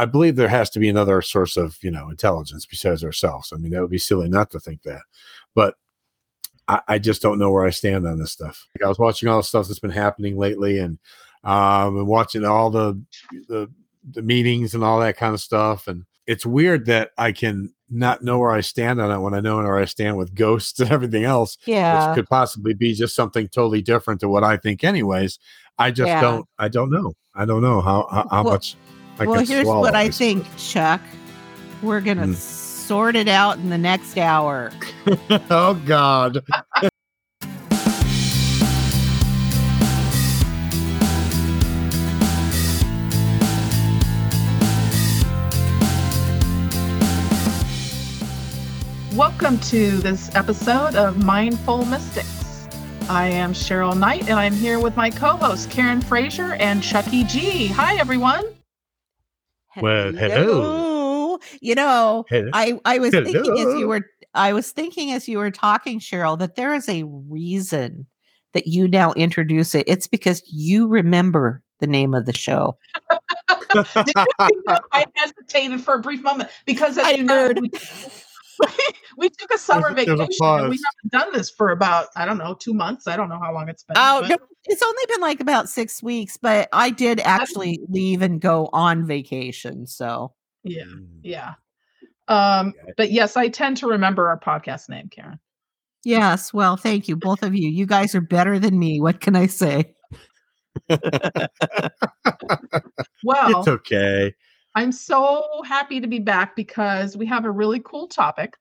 I believe there has to be another source of you know intelligence besides ourselves. I mean, that would be silly not to think that, but I, I just don't know where I stand on this stuff. Like I was watching all the stuff that's been happening lately, and um, and watching all the the the meetings and all that kind of stuff, and it's weird that I can not know where I stand on it when I know where I stand with ghosts and everything else. Yeah. Which could possibly be just something totally different to what I think anyways. I just Yeah. don't I don't know. I don't know how how, how Well- much I well, here's swallow, what I think, Chuck. We're gonna Mm. sort it out in the next hour. oh God. Welcome to this episode of Mindful Mystics. I am Cheryl Knight, and I'm here with my co-hosts Karen Frazier and Chuckie G. Hi, everyone. Well, hello. You know, Hello. I I was thinking as you were I was thinking as you were talking, Cheryl, that there is a reason that you now introduce it. It's because you remember the name of the show. Did you think that I hesitated for a brief moment because, as I you know, we, we took a summer There's a vacation. and we haven't done this for about I don't know two months. I don't know how long it's been. Oh, but- no, it's only been like about six weeks, but I did actually leave and go on vacation. So yeah, Mm. yeah. Um, but yes, I tend to remember our podcast name, Karen. yes, well, thank you, both of you. You guys are better than me. What can I say? Well, It's okay. I'm so happy to be back because we have a really cool topic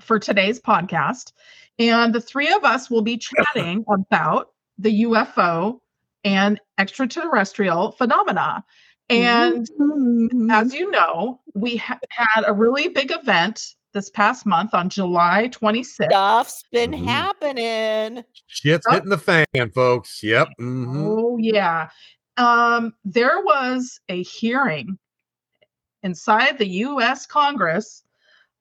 for today's podcast. And the three of us will be chatting about the UFO and extraterrestrial phenomena. And as you know, we ha- had a really big event this past month on July 26th. Stuff's been Mhm. happening. Shit's Oh. hitting the fan, folks. Yep. mhm. Oh yeah. Um, there was a hearing inside the US Congress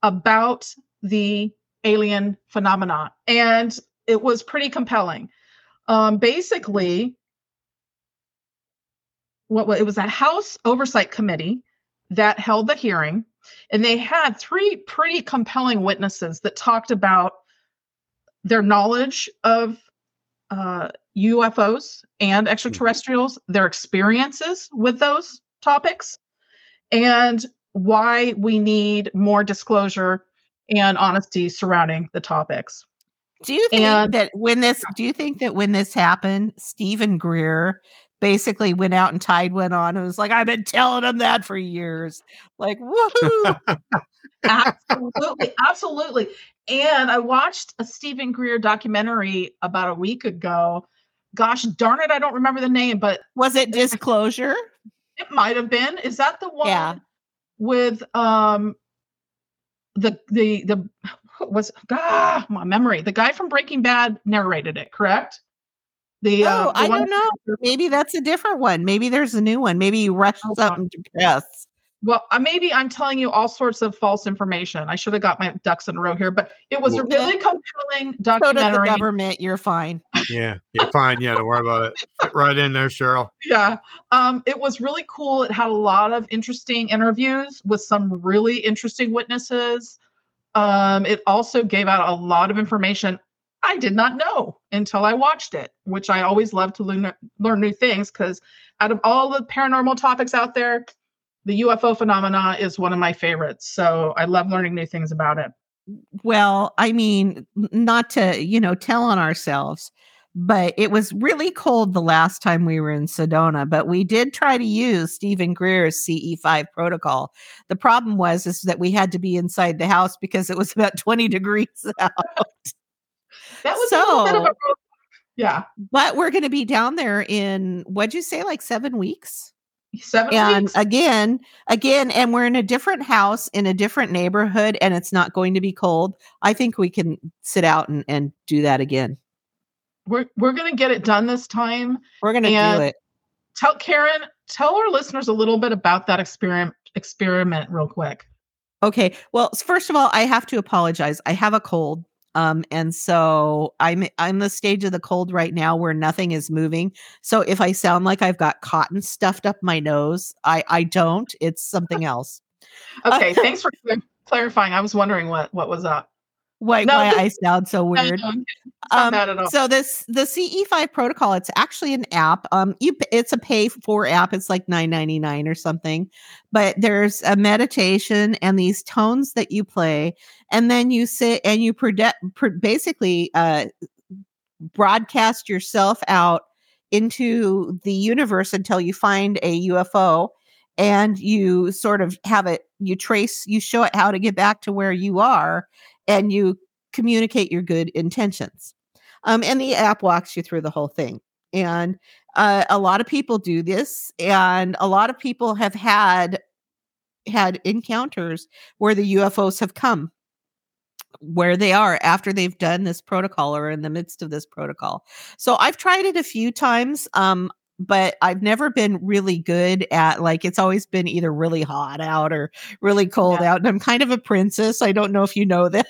about the alien phenomena, and it was pretty compelling. Um, basically, what wa- it was a House Oversight Committee that held the hearing, and they had three pretty compelling witnesses that talked about their knowledge of uh, UFOs and extraterrestrials, their experiences with those topics, and why we need more disclosure and honesty surrounding the topics. Do you think And- that when this do you think that when this happened, Stephen Greer basically went out and tied one on and was like, I've been telling him that for years. Like, woohoo. absolutely, absolutely. And I watched a Stephen Greer documentary about a week ago. Gosh darn it, I don't remember the name, but was it disclosure? it might have been. Is that the one Yeah. with um the the the was ah, my memory? The guy from Breaking Bad narrated it, correct? The uh, Oh, the I don't know. Maybe that's a different one. Maybe there's a new one. Maybe you rushed Oh, God. something to press. Well, uh, maybe I'm telling you all sorts of false information. I should have got my ducks in a row here, but it was a really compelling So does the documentary. government. You're fine. Yeah. You're fine. Yeah. Don't worry about it. Fit right in there, Cheryl. yeah um it was really cool it had a lot of interesting interviews with some really interesting witnesses um it also gave out a lot of information i did not know until i watched it which i always love to learn, learn new things because out of all the paranormal topics out there the ufo phenomena is one of my favorites. So i love learning new things about it. Well, I mean, not to, you know, tell on ourselves, but it was really cold the last time we were in Sedona, but we did try to use Stephen Greer's CE5 protocol. The problem was is that we had to be inside the house because it was about 20 degrees out. that was a little bit of a So- yeah But we're going to be down there in what'd you say like 7 weeks? seven and weeks again again and we're in a different house in a different neighborhood and it's not going to be cold i think we can sit out and, and do that again we're, we're gonna get it done this time we're going to do it tell Karen, tell our listeners a little bit about that experiment experiment real quick. okay well first of all i have to apologize i have a cold Um, and so I'm I'm the stage of the cold right now where nothing is moving. So if I sound like I've got cotton stuffed up my nose, I I don't. It's something else. Okay, thanks for clarifying. I was wondering what what was up. Why No, why I sound so weird. no, I'm kidding. It's not Um. So this the CE5 protocol, it's actually an app. Um, you it's a pay for app. It's like nine ninety nine or something. But there's a meditation and these tones that you play, and then you sit and you prode- pr- basically uh, broadcast yourself out into the universe until you find a UFO. And you sort of have it, you trace, you show it how to get back to where you are, and you communicate your good intentions. Um, and the app walks you through the whole thing. And uh, a lot of people do this, and a lot of people have had had encounters where the UFOs have come where they are after they've done this protocol or in the midst of this protocol. So I've tried it a few times. Um, but I've never been really good at like it's always been either really hot out or really cold Yeah. out. And I'm kind of a princess. I don't know if you know that.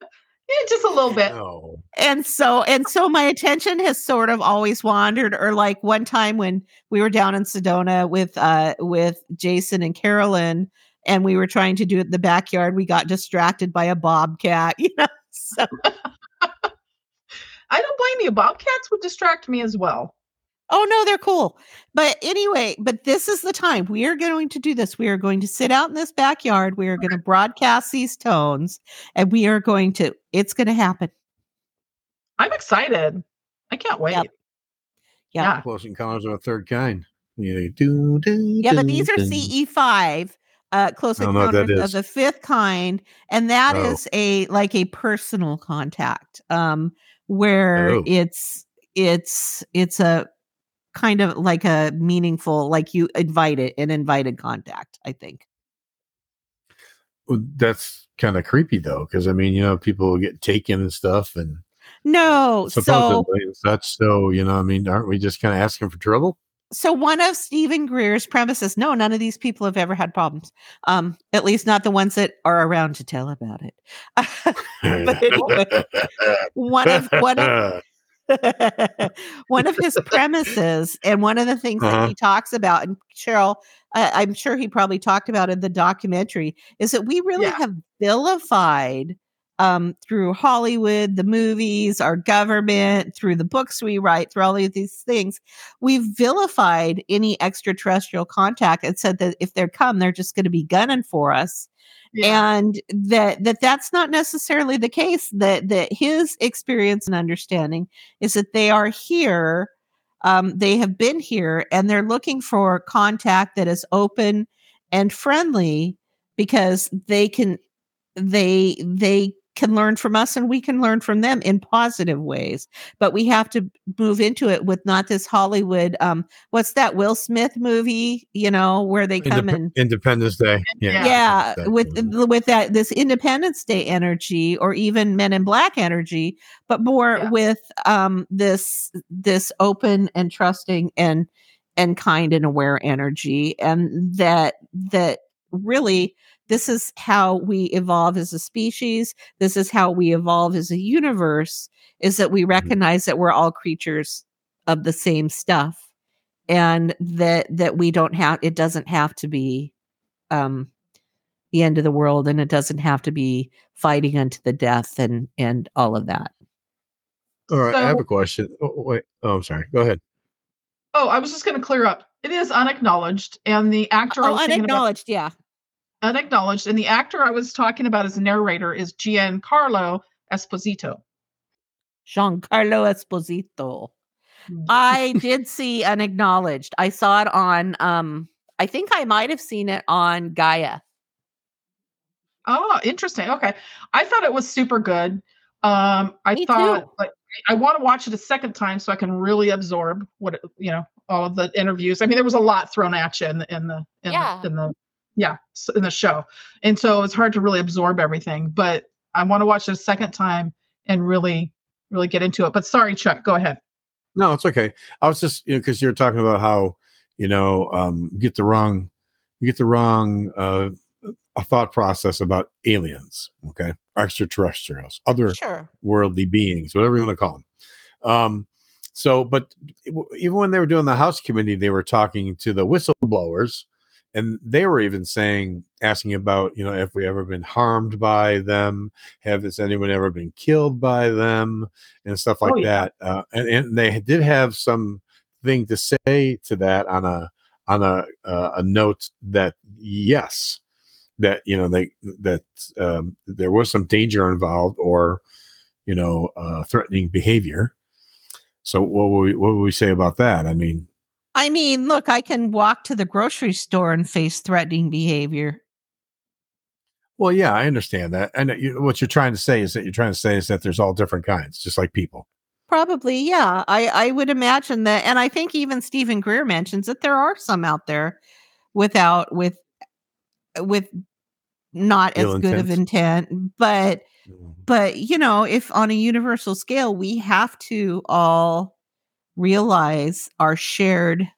yeah, just a little bit. No. and so and so my attention has sort of always wandered or like one time when we were down in sedona with uh with jason and carolyn and we were trying to do it in the backyard we got distracted by a bobcat you know so I don't blame you. Bobcats would distract me as well. Oh no they're cool but anyway but this is the time we are going to do this we are going to sit out in this backyard we are going to broadcast these tones and we are going to it's going to happen I'm excited. I can't wait. Yep. Yeah. Yeah. Close encounters of a third kind. Yeah, do, do, Yeah, but these are do, do. CE5, uh, close I don't know what that encounters of is. the fifth kind, and that is Oh. a like a personal contact, um, where Oh. it's it's it's a kind of like a meaningful, like you invite it, an invited contact. I think. Well, That's kind of creepy though, because I mean, you know, people get taken and stuff, and No, so supposedly and such. So, you know, I mean, aren't we just kind of asking for trouble? so one of Stephen Greer's premises, no, none of these people have ever had problems. Um, at least not the ones that are around to tell about it. But anyway, one of one of one of his premises and one of the things Uh-huh. that he talks about and cheryl I i'm sure he probably talked about in the documentary is that we really Yeah. have vilified um, through hollywood the movies our government through the books we write through all of these things we've vilified any extraterrestrial contact and said that if they're come they're just going to be gunning for us Yeah. and that that that's not necessarily the case that that his experience and understanding is that they are here um, they have been here and they're looking for contact that is open and friendly because they can they they can learn from us and we can learn from them in positive ways but we have to move into it with not this hollywood um what's that will smith movie you know where they come Indep- and Independence Day. Yeah. yeah Independence Day. with with that this independence day energy or even men in black energy but more Yeah. with um this this open and trusting and and kind and aware energy and that that really this is how we evolve as a species this is how we evolve as a universe is that we recognize that we're all creatures of the same stuff and that that we don't have it doesn't have to be um the end of the world and it doesn't have to be fighting unto the death and and all of that All right, I have a question. Oh, wait. Oh, I'm sorry. Go ahead. Oh, I was just going to clear up. It is unacknowledged, and the actor I oh was thinking about- unacknowledged yeah unacknowledged, and the actor I was talking about as narrator is Giancarlo Esposito. giancarlo esposito i did see unacknowledged i saw it on um i think i might have seen it on gaia Oh, interesting. Okay. I thought it was super good. Um, I Me thought too. like I want to watch it a second time so I can really absorb what it, you know, all of the interviews. I mean, there was a lot thrown at you in the in the in, Yeah. the, in the yeah in the show, and so it's hard to really absorb everything. But I want to watch it a second time and really really get into it. But sorry, Chuck, go ahead. No, it's okay. I was just, you know, because you're talking about how, you know, um, you get the wrong, you get the wrong uh, a thought process about aliens, okay, extraterrestrials, other Sure. worldly beings, whatever you want to call them. Um, so, but even when they were doing the House committee, they were talking to the whistleblowers, and they were even saying, asking about, you know, if we ever been harmed by them, have has anyone ever been killed by them, and stuff like Oh, yeah. that. Uh, and, and they did have some thing to say to that on a on a uh, a note that yes, that you know they that um, there was some danger involved or you know uh, threatening behavior. So what would we, what would we say about that? I mean, I mean, look, I can walk to the grocery store and face threatening behavior. well, yeah, I understand that, and you, what you're trying to say is that you're trying to say is that there's all different kinds, just like people. Probably, yeah. I I would imagine that, and I think even Stephen Greer mentions that there are some out there without with with not as Ill good of intent. intent, but mm-hmm. but you know, if on a universal scale, we have to all realize our shared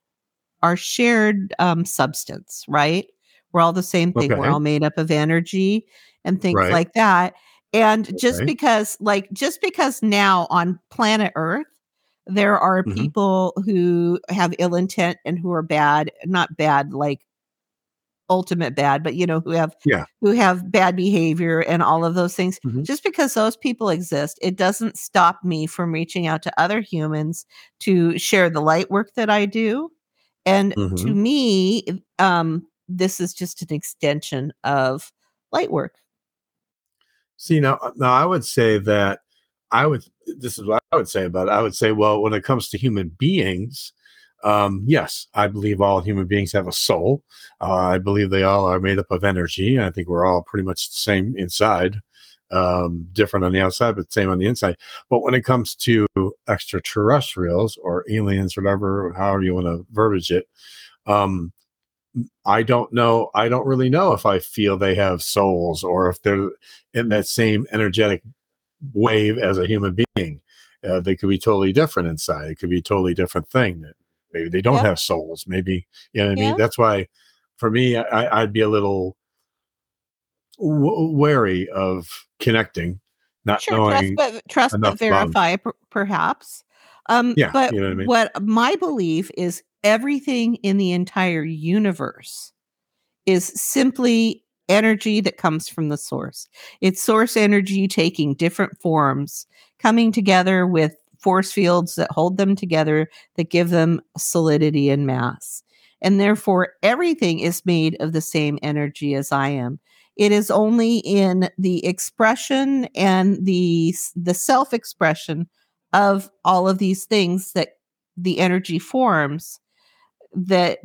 our shared um, substance, right? We're all the same thing. We're all made up of energy and things Right. like that. And just because, like, just because now on planet Earth, there are Mhm. people who have ill intent and who are bad, not bad, like ultimate bad, but you know, who have Yeah. who have bad behavior and all of those things. Mhm. Just because those people exist, it doesn't stop me from reaching out to other humans to share the light work that I do. And to Mhm. me, um, this is just an extension of light work. See now, uh, now I would say that I would. This is what I would say about it. I would say, well, when it comes to human beings, um, yes, I believe all human beings have a soul. Uh, I believe they all are made up of energy. I think we're all pretty much the same inside, um, different on the outside, but same on the inside. But when it comes to extraterrestrials or aliens, or whatever, however you want to verbiage it, um, I don't know. I don't really know if I feel they have souls or if they're in that same energetic wave as a human being. Uh, they could be totally different inside. It could be a totally different thing. Maybe they don't Yeah. have souls. Maybe you know what I Yeah. mean. That's why, for me, I, I'd be a little w- wary of connecting, not Sure, trust knowing. but trust but verify, per- perhaps. Um, Yeah, but you know what I mean? what my belief is, everything in the entire universe is simply energy that comes from the source. It's source energy taking different forms, coming together with force fields that hold them together, that give them solidity and mass. And therefore, everything is made of the same energy as I am. It is only in the expression and the the self-expression of all of these things that the energy forms that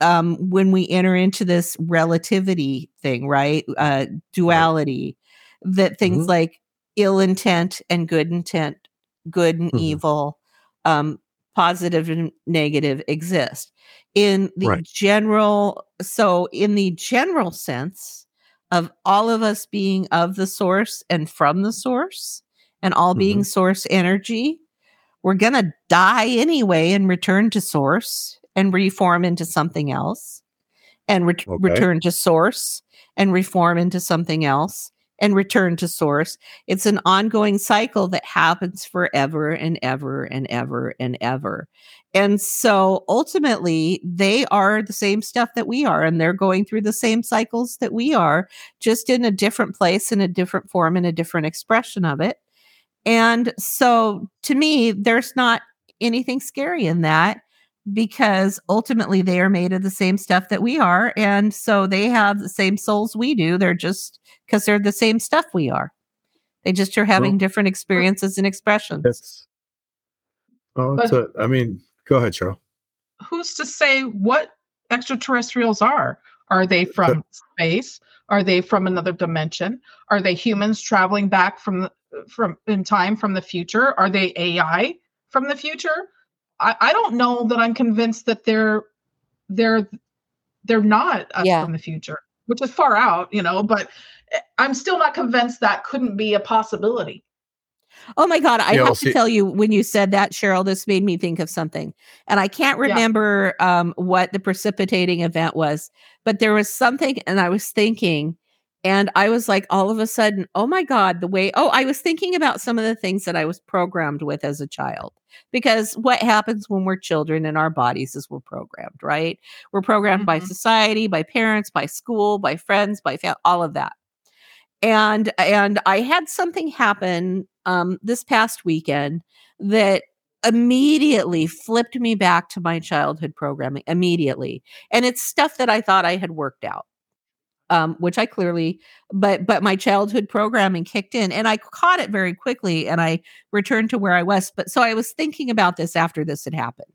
um, when we enter into this relativity thing, right? Uh, duality, that things Mhm. like ill intent and good intent, good and Mhm. evil, um, positive and negative exist. In the Right. general, so in the general sense of all of us being of the source and from the source, and all being source energy, we're going to die anyway and return to source and reform into something else and ret- Okay. return to source and reform into something else and return to source. It's an ongoing cycle that happens forever and ever and ever and ever. And so ultimately, they are the same stuff that we are, and they're going through the same cycles that we are, just in a different place, in a different form, in a different expression of it. And so to me, there's not anything scary in that because ultimately they are made of the same stuff that we are. And so they have the same souls we do. They're just because they're the same stuff we are. They just are having Well, different experiences and expressions. That's. Oh, But- that's a, I mean, go ahead, Cheryl. who's to say what extraterrestrials are? Are they from space? Are they from another dimension? Are they humans traveling back from from in time from the future? Are they AI from the future? I, I don't know that I'm convinced that they're they're they're not us Yeah. from the future, which is far out, you know. But eh, I'm still not convinced that couldn't be a possibility. Oh my God. I Yeah, well, have to see- tell you, when you said that, Cheryl, this made me think of something. And I can't Yeah. remember um, what the precipitating event was, but there was something, and I was thinking and I was like, all of a sudden, oh my God, the way, oh, I was thinking about some of the things that I was programmed with as a child. Because what happens when we're children in our bodies is we're programmed, right? We're programmed by Mhm. society, by parents, by school, by friends, by all of that. And and I had something happen um this past weekend that immediately flipped me back to my childhood programming immediately. And it's stuff that I thought I had worked out um, which I clearly, but but my childhood programming kicked in, and I caught it very quickly, and I returned to where I was. But so I was thinking about this after this had happened,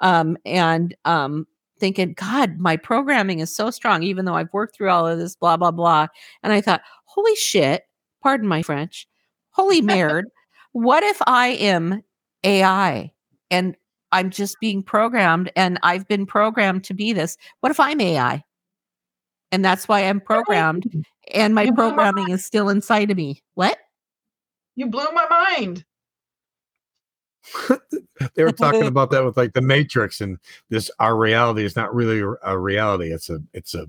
um, and um, thinking, God, my programming is so strong, even though I've worked through all of this, blah blah blah. And I thought, holy shit, pardon my French, holy merd, what if I am AI and I'm just being programmed, and I've been programmed to be this? What if I'm AI? And that's why I'm programmed and my You blew my programming is still inside of me. What? You blew my mind. they were talking about that with like the Matrix and this. Our reality is not really a reality. It's a. It's a.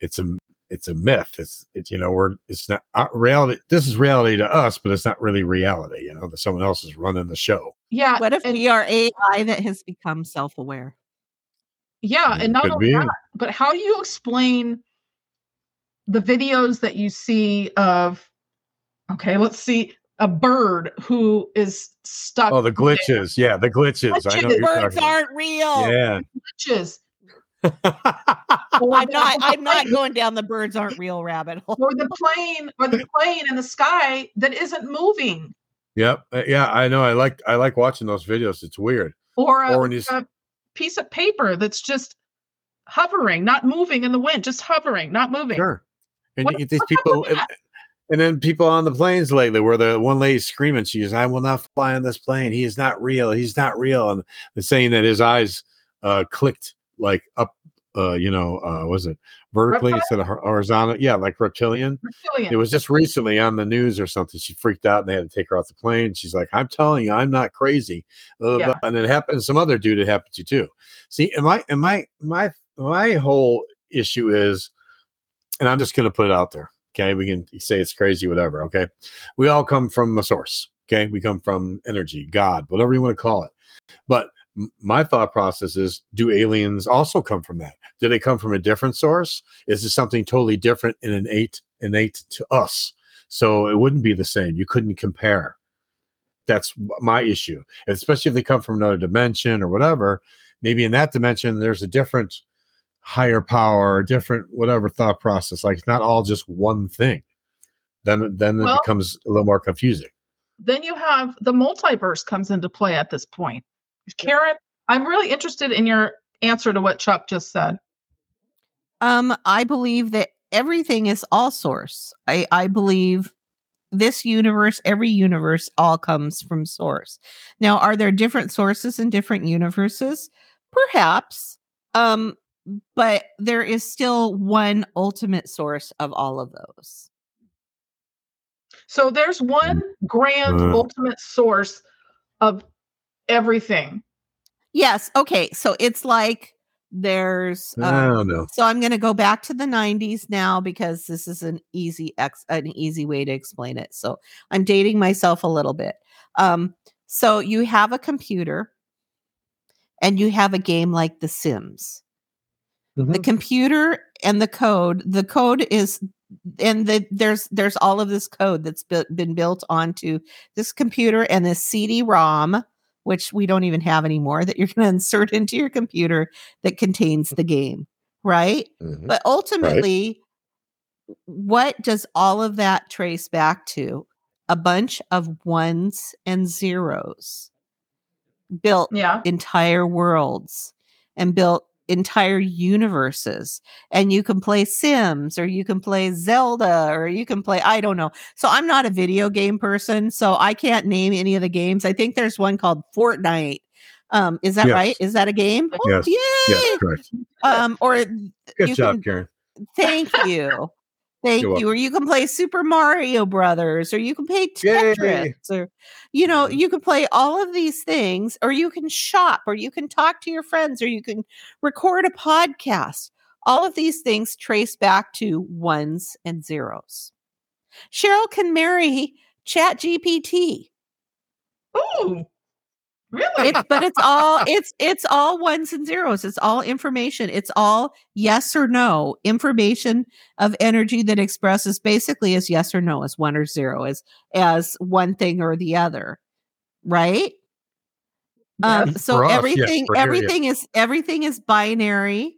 It's a. It's a myth. It's. It's you know we're. It's not uh, reality. This is reality to us, but it's not really reality. You know that someone else is running the show. Yeah. What if and, we are AI that has become self aware? Yeah, and not Could only be. that, but how do you explain the videos that you see of okay, let's see a bird who is stuck Oh, the there, glitches. Yeah, the glitches. I know Birds aren't real. about. glitches. Yeah. Or I'm not I'm not going down the birds aren't real rabbit hole. or the plane or the plane in the sky that isn't moving. yep. Uh, Yeah, I know. I like. I like watching those videos. It's weird. Or a, Or when you s- a piece of paper that's just hovering, not moving in the wind, just hovering, not moving. Sure. And What- these people, and, then people on the planes lately, where the one lady's screaming, she's, "I will not fly on this plane. He is not real. He's not real," and saying that his eyes uh, clicked like up, uh, you know, uh, was it vertically Reptile? instead of hor- horizontal? Yeah, like reptilian. Reptilian. It was just recently on the news or something. She freaked out and they had to take her off the plane. She's like, I'm telling you, I'm not crazy. Blah, Yeah. And it happened. Some other dude it happened to too. See, and my and my my my whole issue is, and I'm just gonna put it out there. Okay. We can say it's crazy, whatever. Okay. We all come from a source. Okay. We come from energy, God, whatever you want to call it. But my thought process is do aliens also come from that? Do they come from a different source? Is it something totally different and innate innate to us? So it wouldn't be the same. You couldn't compare. That's my issue. Especially if they come from another dimension or whatever. Maybe in that dimension there's a different higher power, different whatever thought process. Like it's not all just one thing. Then then it becomes a little more confusing. then you have the multiverse comes into play at this point. Karen, I'm really interested in your answer to what Chuck just said. Um, I believe that everything is all source. I, I believe this universe, every universe, all comes from source. Now, are there different sources in different universes? Perhaps. Um, but there is still one ultimate source of all of those. So there's one grand Uh. ultimate source of everything. Yes. Okay. So it's like there's I um, don't know. So I'm going to go back to the 90s now because this is an easy ex- an easy way to explain it. So I'm dating myself a little bit. Um, so you have a computer and you have a game like The Sims. The Mhm. computer and the code, the code is and the, there's there's all of this code that's built, been built onto this computer and this CD-ROM which we don't even have anymore that you're going to insert into your computer that contains the game, right? Mhm. But ultimately, what does all of that trace back to? A bunch of ones and zeros built Yeah. entire worlds and built entire universes. And you can play Sims or you can play Zelda or you can play, I don't know. So I'm not a video game person, so I can't name any of the games. I think there's one called Fortnite. Um, is that Yes. right? Is that a game? Oh, Yes. yay! Yes, correct. Um, or Good job, can- Karen. Thank you. Thank You're you. Or you can play Super Mario Brothers, or you can play Yay. Tetris, or you know, Mhm. you can play all of these things, or you can shop, or you can talk to your friends, or you can record a podcast. all of these things trace back to ones and zeros. Cheryl can marry Chat GPT. Ooh, really? It's, but it's all it's it's all ones and zeros. It's all information. It's all yes or no information of energy that expresses basically as yes or no, as one or zero, as as one thing or the other, right? Um, so For us, yes, everything here, yes. everything is everything is binary,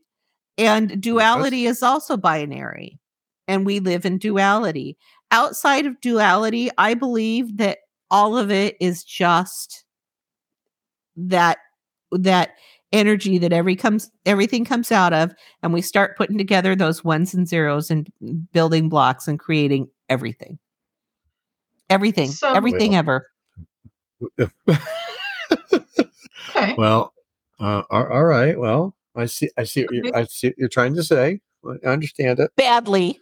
and duality is also binary, and we live in duality. Outside of duality, I believe that all of it is just that that energy that every comes everything comes out of and we start putting together those ones and zeros and building blocks and creating everything everything So- everything Well, ever okay. well, uh, all, all right. Well, I see. I see. What you, I see what you're trying to say. I understand it. badly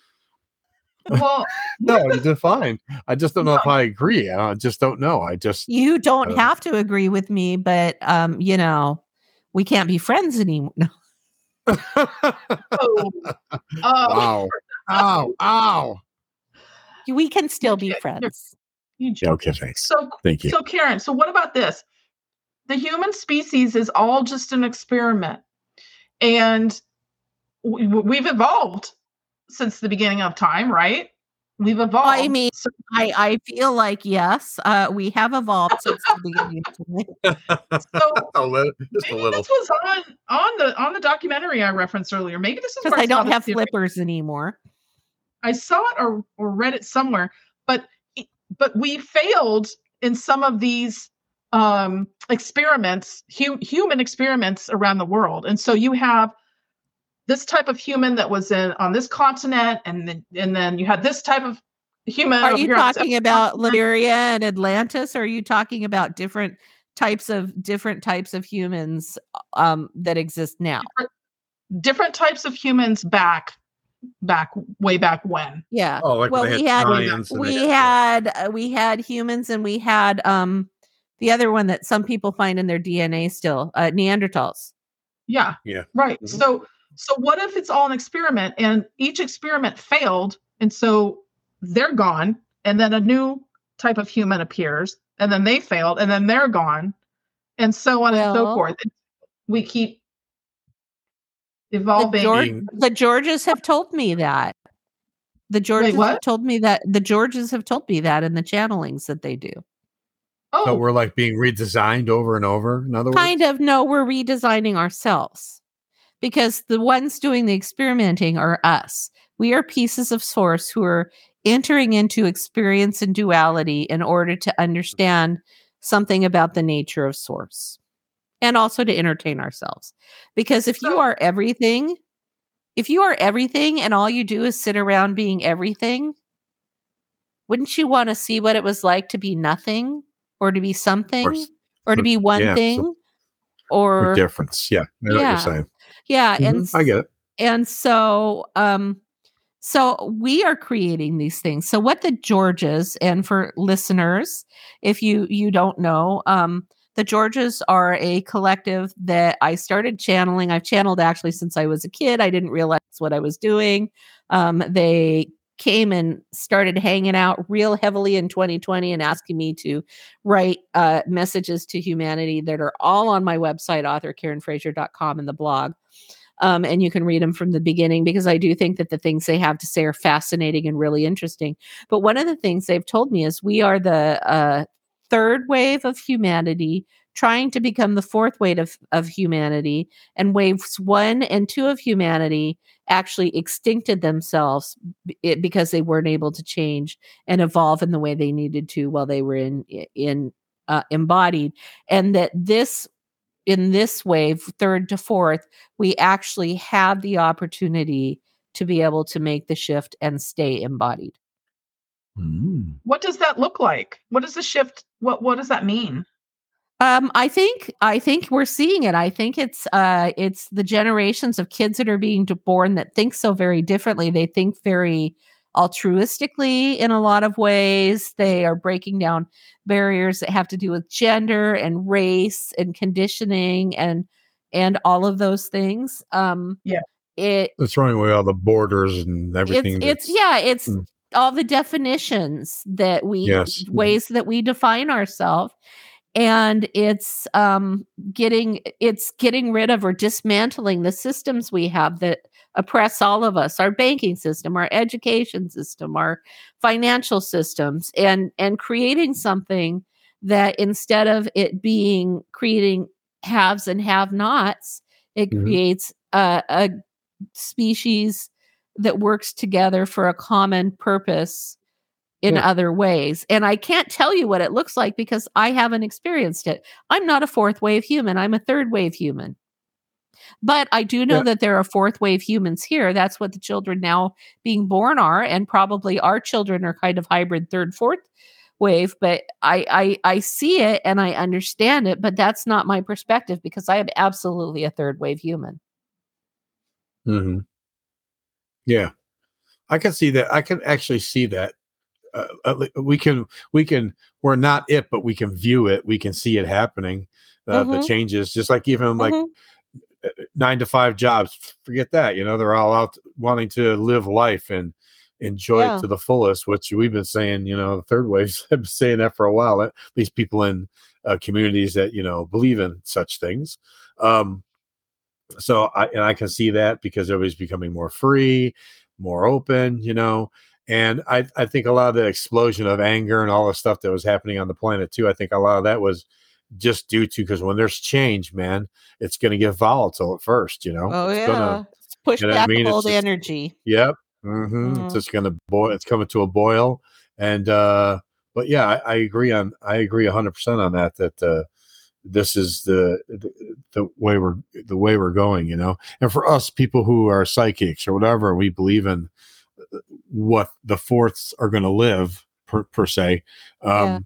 Well, No, you did fine. I just don't know if I agree. I just don't know. I just you don't Uh, have to agree with me but um you know we can't be friends anymore No. oh, uh, wow. Ow! Ow! we can still be Okay, you're- friends you Yeah, okay, thanks. So, Thank you. so Karen, so what about this? The human species is all just an experiment, and we, we've evolved since the beginning of time, right? We've evolved. I mean- So- i i feel like yes uh we have evolved since the beginning of time so a little, just a maybe little. this was on on the on the documentary I referenced earlier. Maybe this is because where i don't have theory. flippers anymore I saw it or or read it somewhere, but but we failed in some of these um experiments, hu- human experiments around the world. And so you have this type of human that was in on this continent, and then and then you had this type of human. Are you here on this talking about continent. Lemuria and Atlantis? Or are you talking about different types of different types of humans um, that exist now? different types of humans back back way back when? Yeah. Oh, like well, we had we they- had uh, we had humans and we had um the other one that some people find in their DNA still uh, Neanderthals. Yeah. Yeah. Right. Mhm. So so what if it's all an experiment and each experiment failed and so they're gone and then a new type of human appears and then they failed and then they're gone and so on and so Well- forth. We keep The, evolving. George, the Georges have told me that. The Georges have told me that the Georges have told me that in the channelings that they do. oh, So we're like being redesigned over and over. In other words, kind of no we're redesigning ourselves because the ones doing the experimenting are us. We are pieces of source who are entering into experience and duality in order to mm-hmm. understand something about the nature of source and also to entertain ourselves. Because if you are everything if you are everything and all you do is sit around being everything wouldn't you want to see what it was like to be nothing or to be something course. or to be one yeah, thing or or difference. Yeah, I know what Yeah. yeah and I get it. and so um so we are creating these things so what the georges and for listeners if you you don't know um the georges are a collective that i started channeling i've channeled actually since i was a kid i didn't realize what i was doing um they came and started hanging out real heavily in 2020 and asking me to write uh, messages to humanity that are all on my website authorkarenfrazier.com and the blog um, and you can read them from the beginning because I do think that the things they have to say are fascinating and really interesting. But one of the things they've told me is we are the uh, third wave of humanity trying to become the fourth wave of, of humanity, and waves one and two of humanity actually extincted themselves b- it, because they weren't able to change and evolve in the way they needed to while they were in in uh, embodied, and that this in this wave, third to fourth, we actually have the opportunity to be able to make the shift and stay embodied. Mm. what does that look like? What does the shift? What what does that mean? Um, I think I think we're seeing it. I think it's uh it's the generations of kids that are being born that think so very differently. They think very altruistically in a lot of ways. They are breaking down barriers that have to do with gender and race and conditioning and and all of those things. Um Yeah. it It's throwing away all the borders and everything. it's it's yeah it's Mm. all the definitions that we Yes. ways that we define ourselves and it's um getting it's getting rid of or dismantling the systems we have that oppress all of us our banking system our education system our financial systems and and creating something that instead of it being creating haves and have nots it Mhm. creates a, a species that works together for a common purpose in Yeah. other ways. And I can't tell you what it looks like because I haven't experienced it. I'm not a fourth wave human, I'm a third wave human. But I do know Yeah. that there are fourth wave humans here. That's what the children now being born are. And probably our children are kind of hybrid third, fourth wave. But I, I, I see it and I understand it. But that's not my perspective because I am absolutely a third wave human. Mhm. Yeah, I can see that. I can actually see that. Uh, we can, we can. We're not it, but we can view it. We can see it happening. Uh, The Mhm. changes, just like even like Mhm. nine to five jobs. Forget that. You know, they're all out wanting to live life and enjoy Yeah. it to the fullest. Which we've been saying. You know, the third waves have been saying that for a while. At least people in uh, communities that you know believe in such things. Um, so I and I can see that because everybody's becoming more free, more open, you know. And I I think a lot of the explosion of anger and all the stuff that was happening on the planet too. I think a lot of that was just due to because when there's change, man, it's going to get volatile at first, you know. Oh it's yeah, Gonna, it's push you know what I mean? Old just- energy. yep. hmm Mhm. It's just going to boil. It's coming to a boil. And uh but yeah, I, I agree on. I agree hundred percent on that. That uh this is the, the the way we're the way we're going you know and for us people who are psychics or whatever we believe in uh, what the fourths are going to live per, per se um Yeah.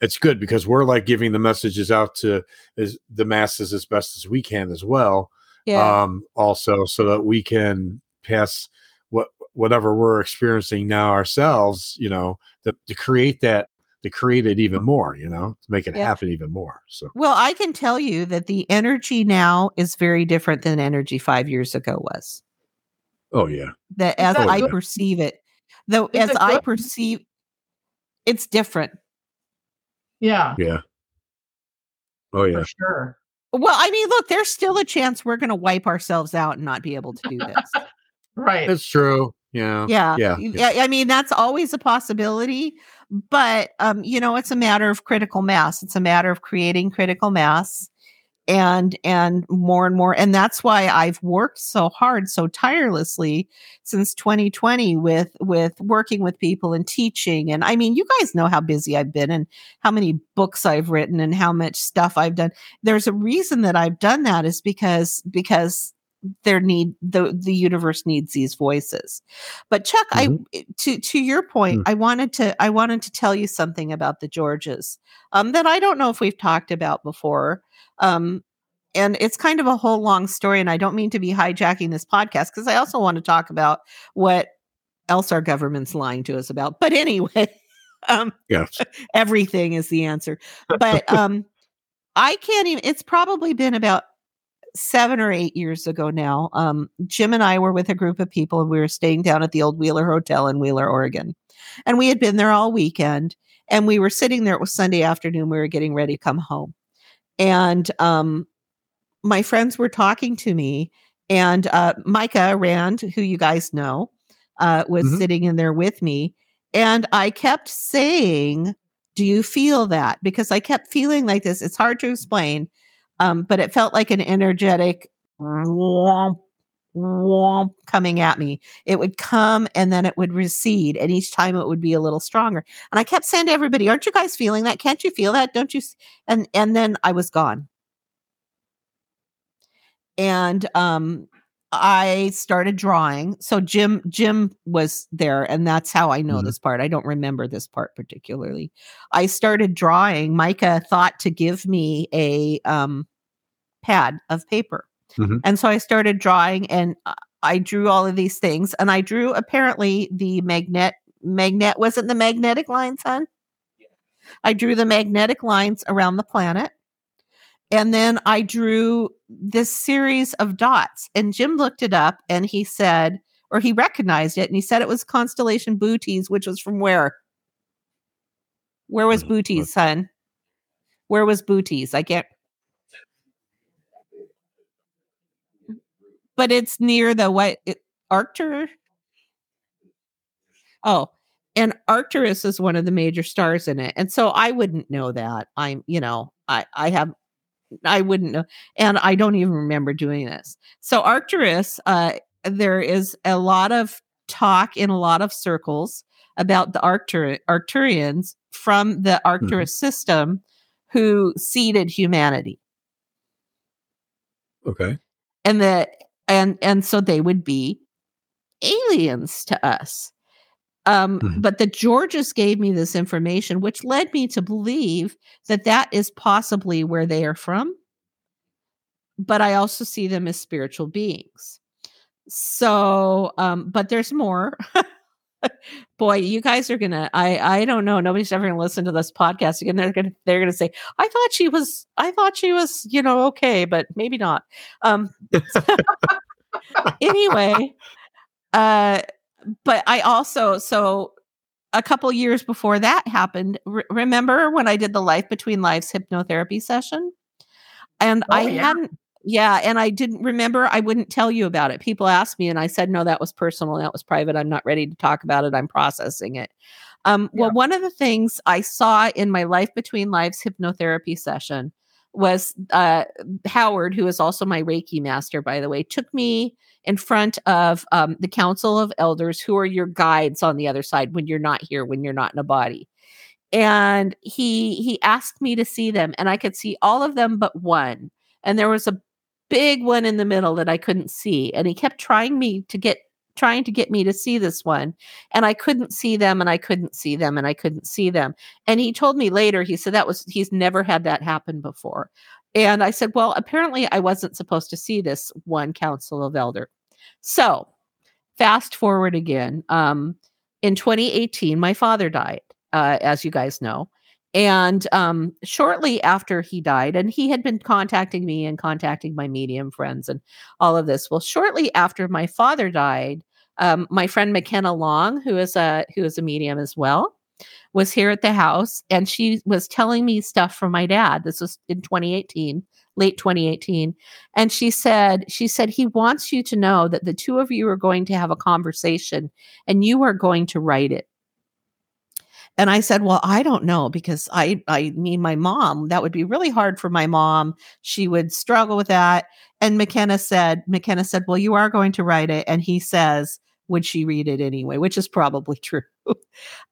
it's good because we're like giving the messages out to is the masses as best as we can as well Yeah. um also so that we can pass what whatever we're experiencing now ourselves you know to, to create that to create it even more you know to make it Yeah. happen even more so Well, I can tell you that the energy now is very different than energy five years ago was. Oh yeah That as that I good? perceive it, though, Is as it I perceive, it's different. Yeah, yeah oh yeah for sure. Well, I mean, look, there's still a chance we're going to wipe ourselves out and not be able to do this. Right. That's true yeah yeah, yeah, yeah. I I mean, that's always a possibility, but um, you know, it's a matter of critical mass. It's a matter of creating critical mass and and more and more and that's why I've worked so hard so tirelessly since 2020 with with working with people and teaching and I mean you guys know how busy I've been and how many books I've written and how much stuff I've done. There's a reason that I've done that is because because there need the the universe needs these voices. But chuck i to to your point Mm. i wanted to i wanted to tell you something about the georges um that i don't know if we've talked about before um and it's kind of a whole long story and i don't mean to be hijacking this podcast because i also want to talk about what else our government's lying to us about. But anyway um yes. everything is the answer. But um i can't even it's probably been about seven or eight years ago now um jim and i were with a group of people and we were staying down at the old wheeler hotel in wheeler oregon. And we had been there all weekend and we were sitting there it was sunday afternoon we were getting ready to come home. And um my friends were talking to me and uh micah rand who you guys know uh was Mhm. sitting in there with me. And i kept saying do you feel that? Because i kept feeling like this it's hard to explain um, but it felt like an energetic womp, womp coming at me. It would come and then it would recede and each time it would be a little stronger. And i kept saying to everybody aren't you guys feeling that? Can't you feel that? Don't you s-" and and then i was gone. And um I started drawing. So Jim Jim was there and that's how I know Mhm. this part. I don't remember this part particularly. I started drawing. Micah thought to give me a um pad of paper. Mhm. And so I started drawing and I- drew all of these things and I drew apparently the magnet magnet wasn't the magnetic lines, son? I drew the magnetic lines around the planet and then I drew this series of dots. And Jim looked it up and he said, or he recognized it, and he said it was constellation Bootes, which was from where? Where was Mhm. Bootes, son? Where was Bootes? I can't. But it's near the what? It, Arctur. Oh, and Arcturus is one of the major stars in it, and so I wouldn't know that. I'm, you know, I I have, I wouldn't know, and I don't even remember doing this. So Arcturus, uh, there is a lot of talk in a lot of circles about the Arctur- Arcturians from the Arcturus system who seeded humanity Okay. and that and and so they would be aliens to us um Mhm. but the georges gave me this information which led me to believe that that is possibly where they are from. But i also see them as spiritual beings. So um but there's more. Boy you guys are gonna i i don't know. Nobody's ever gonna listen to this podcast again. They're gonna they're gonna say i thought she was i thought she was you know okay but maybe not. Um anyway uh but i also so a couple years before that happened re- remember when i did the life between lives hypnotherapy session? And Oh, i yeah. hadn't yeah and i didn't remember i wouldn't tell you about it. People asked me and i said no that was personal that was private i'm not ready to talk about it i'm processing it. Um, well one of the things i saw in my life between lives hypnotherapy session was uh, howard who is also my reiki master by the way took me in front of um, the council of elders who are your guides on the other side when you're not here when you're not in a body. And he he asked me to see them and i could see all of them but one. And there was a big one in the middle that i couldn't see and he kept trying me to get trying to get me to see this one and i couldn't see them and i couldn't see them and i couldn't see them. And he told me later he said that was he's never had that happen before. And i said well apparently i wasn't supposed to see this one council of elder. So fast forward again um in 2018 my father died uh, as you guys know. And um, shortly after he died, and he had been contacting me and contacting my medium friends and all of this. Well, shortly after my father died, um, my friend McKenna Long, who is a who is a medium as well, was here at the house, and she was telling me stuff from my dad. This was in 2018, late 2018, and she said she said he wants you to know that the two of you are going to have a conversation, and you are going to write it. And I said, "Well, I don't know because I I mean my mom, that would be really hard for my mom. She would struggle with that." And McKenna said, McKenna said, "Well, you are going to write it." And he says, "Would she read it anyway?" Which is probably true.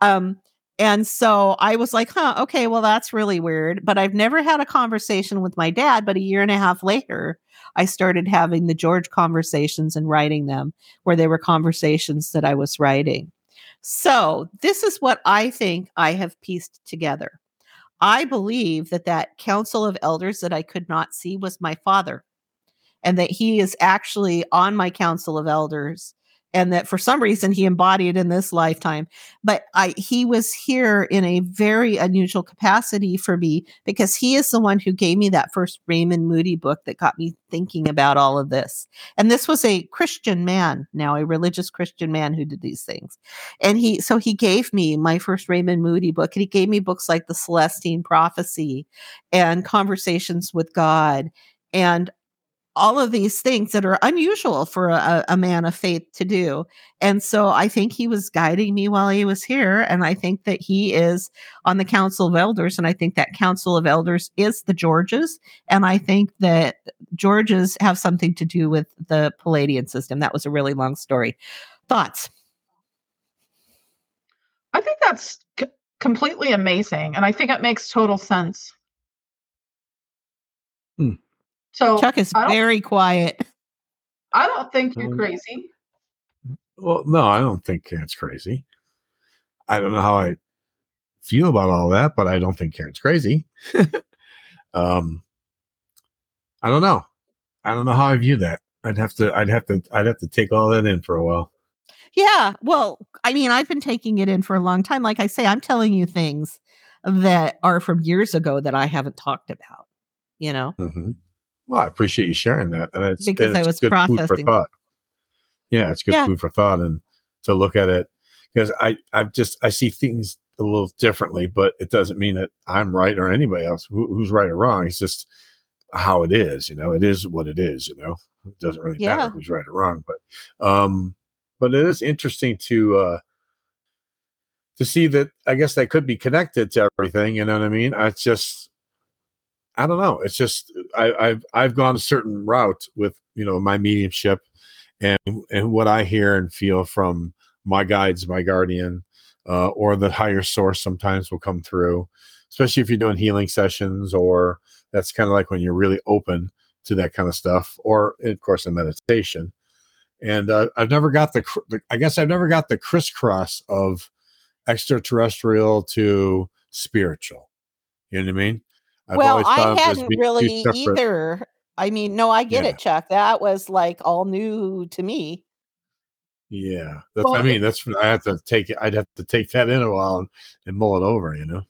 um and so I was like, "Huh, okay, well that's really weird." But I've never had a conversation with my dad, but a year and a half later, I started having the George conversations and writing them where they were conversations that I was writing. So, this is what I think I have pieced together. I believe that that council of elders that I could not see was my father, and that he is actually on my council of elders, and that for some reason he embodied in this lifetime. But I he was here in a very unusual capacity for me because he is the one who gave me that first Raymond Moody book that got me thinking about all of this. And this was a Christian man, now a religious Christian man who did these things and he so he gave me my first raymond moody book and he gave me books like the celestine prophecy and conversations with god and all of these things that are unusual for a, a man of faith to do. And so i think he was guiding me while he was here and i think that he is on the council of elders and i think that council of elders is the georges and i think that georges have something to do with the Pleiadian system. That was a really long story. Thoughts? I think that's c- completely amazing, and I think it makes total sense. So Chuck is very quiet. I don't think you're Um, crazy. Well, no, I don't think Karen's crazy. I don't know how I feel about all that, but I don't think Karen's crazy. um, I don't know. I don't know how I view that. I'd have to. I'd have to. I'd have to take all that in for a while. Yeah. Well, I mean, I've been taking it in for a long time. Like I say, I'm telling you things that are from years ago that I haven't talked about. you know. hmm Well, I appreciate you sharing that. And it's, Because and I it's was good food for processing. thought. Yeah, it's good Yeah. food for thought and to look at it because I, I've just, I see things a little differently, but it doesn't mean that I'm right or anybody else who, who's right or wrong. It's just how it is, you know, it is what it is, you know, it doesn't really Yeah. matter who's right or wrong, but, um, but it is interesting to, uh, to see that I guess that could be connected to everything. You know what I mean? I just, I don't know. It's just I, I've I've gone a certain route with you know my mediumship, and and what I hear and feel from my guides, my guardian, uh, or the higher source sometimes will come through, especially if you're doing healing sessions or that's kind of like when you're really open to that kind of stuff, or of course in meditation. And uh, I've never got the, the I guess I've never got the crisscross of extraterrestrial to spiritual. You know what I mean? I've well, I of them as hadn't really either. I mean, no, I get Yeah. it, Chuck. That was like all new to me. Yeah, that's. I mean, that's. I have to take it. I'd have to take that in a while and, and mull it over. You know.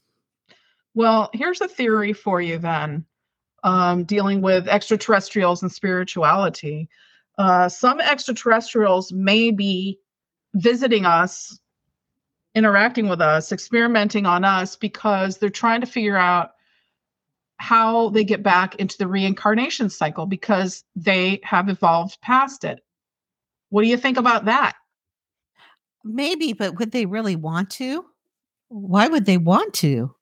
Well, here's a theory for you then, um, dealing with extraterrestrials and spirituality. Uh, some extraterrestrials may be visiting us, interacting with us, experimenting on us because they're trying to figure out how they get back into the reincarnation cycle because they have evolved past it. What do you think about that? Maybe, but would they really want to? Why would they want to?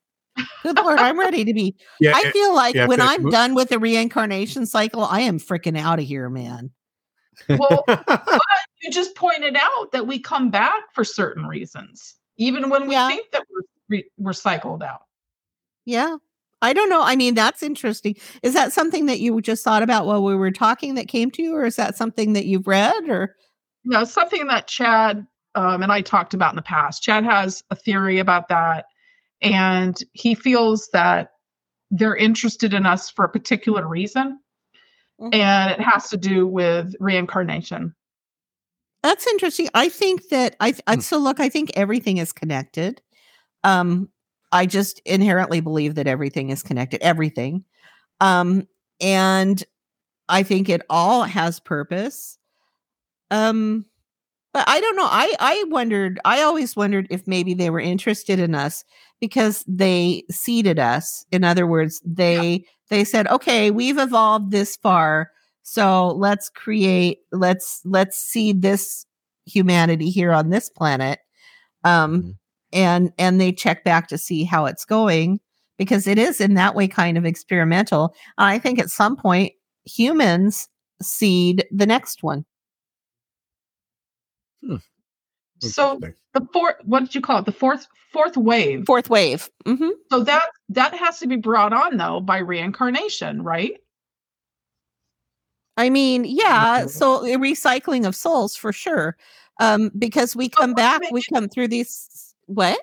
Good Lord, I'm ready to be. Yeah. I feel like yeah, when I'm mo- done with the reincarnation cycle, I am freaking out of here, man. Well, you just pointed out that we come back for certain reasons, even when we Yeah. think that we're re- we're cycled out. Yeah. I don't know. I mean, that's interesting. Is that something that you just thought about while we were talking that came to you, or is that something that you've read? Or No, something that Chad um, and I talked about in the past. Chad has a theory about that, and he feels that they're interested in us for a particular reason, Mhm. and it has to do with reincarnation. that's interesting. I think that I, I Hmm. so look. I think everything is connected. Um, I just inherently believe that everything is connected. Everything, um, and I think it all has purpose. Um, but I don't know. I I wondered. I always wondered if maybe they were interested in us because they seeded us. In other words, they they said, "Okay, we've evolved this far, so let's create. Let's let's seed this humanity here on this planet." Um, Mhm. And and they check back to see how it's going because it is in that way kind of experimental. I think at some point humans seed the next one. So the fourth, what did you call it? The fourth fourth wave. Fourth wave. hmm So that that has to be brought on though by reincarnation, right? I mean, yeah. Mhm. So recycling of souls for sure. Um, because we come what back, we come through these. What?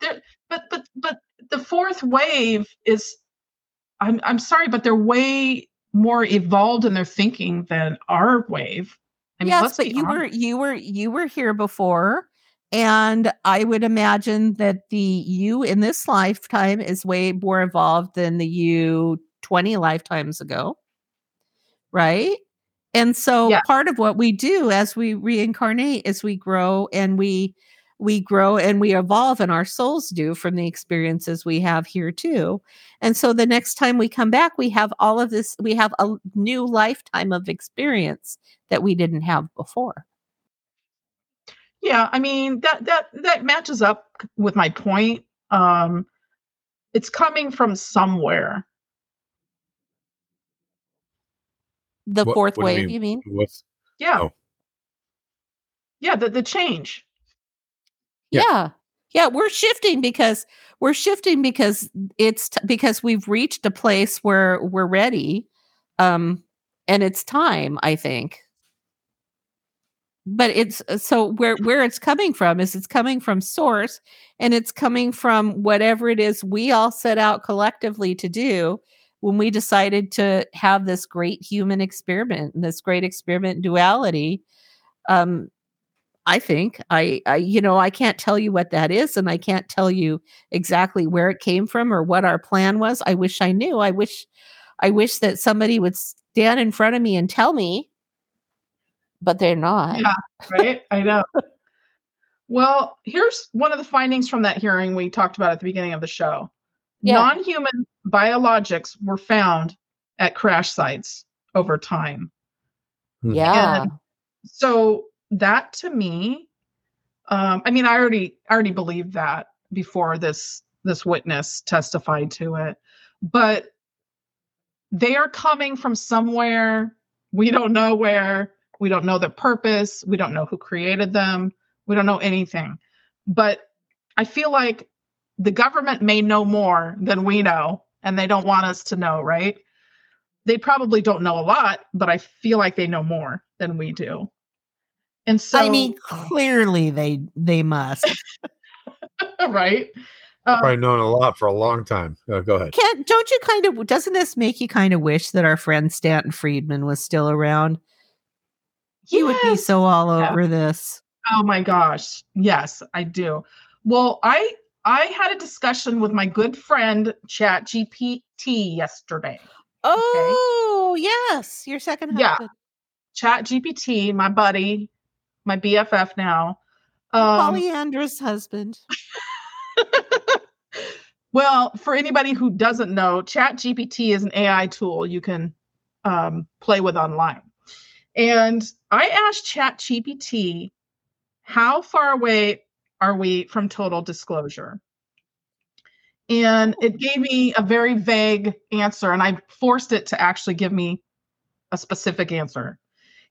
but but but the fourth wave is I'm I'm sorry, but they're way more evolved in their thinking than our wave. I mean, yes, but you were you were you were here before, and I would imagine that the you in this lifetime is way more evolved than the you twenty lifetimes ago, right? And so Yeah. part of what we do as we reincarnate is we grow and we we grow and we evolve and our souls do from the experiences we have here too. And so the next time we come back we have all of this we have a new lifetime of experience that we didn't have before. Yeah, I mean that that that matches up with my point. Um, it's coming from somewhere. The What- fourth what do you wave, mean? you mean? Yeah. Oh. Yeah, the, the change. Yeah. Yeah. yeah. we're shifting because we're shifting because it's t- because we've reached a place where we're ready. Um and it's time, I think. But it's uh, so where where it's coming from is it's coming from source and it's coming from whatever it is we all set out collectively to do when we decided to have this great human experiment, this great experiment duality. Um I think I, I, you know, I can't tell you what that is, and I can't tell you exactly where it came from or what our plan was. I wish I knew. I wish, I wish that somebody would stand in front of me and tell me, but they're not. Yeah. right? I know. Well, here's one of the findings from that hearing we talked about at the beginning of the show. Yeah. Non human biologics were found at crash sites over time. Hmm. Yeah. So that to me, um, I mean, I already I already believed that before this this witness testified to it, but they are coming from somewhere we don't know where. We don't know the purpose. We don't know who created them. We don't know anything. But I feel like the government may know more than we know, and they don't want us to know, right? They probably don't know a lot, but I feel like they know more than we do. And so, I mean, clearly they they must. right? Um, Probably known a lot for a long time. Uh, go ahead. Can't don't you kind of doesn't this make you kind of wish that our friend Stanton Friedman was still around? He would be so all Yeah. over this. Oh my gosh. Yes, I do. Well, I I had a discussion with my good friend Chat GPT yesterday. Oh yes, your second Yeah. Chat GPT, my buddy, my BFF now. Um, Polyandra's husband. well, for anybody who doesn't know, ChatGPT is an AI tool you can um, play with online. And I asked ChatGPT, how far away are we from total disclosure? And it gave me a very vague answer, and I forced it to actually give me a specific answer.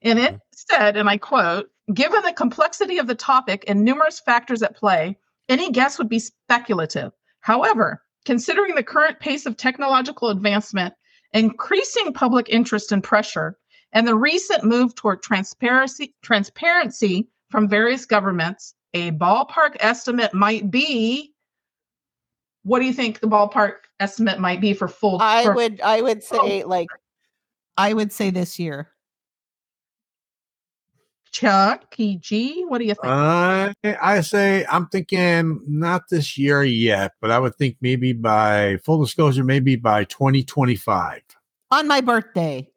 And it said, and I quote, given the complexity of the topic and numerous factors at play, any guess would be speculative. However, considering the current pace of technological advancement, increasing public interest and pressure, and the recent move toward transparency, transparency from various governments, a ballpark estimate might be. What do you think the ballpark estimate might be for full? I for- would I would Oh. say like I would say this year. Chuck PG. What do you think? I I say I'm thinking not this year yet, but I would think maybe by full disclosure, maybe by 2025. On my birthday.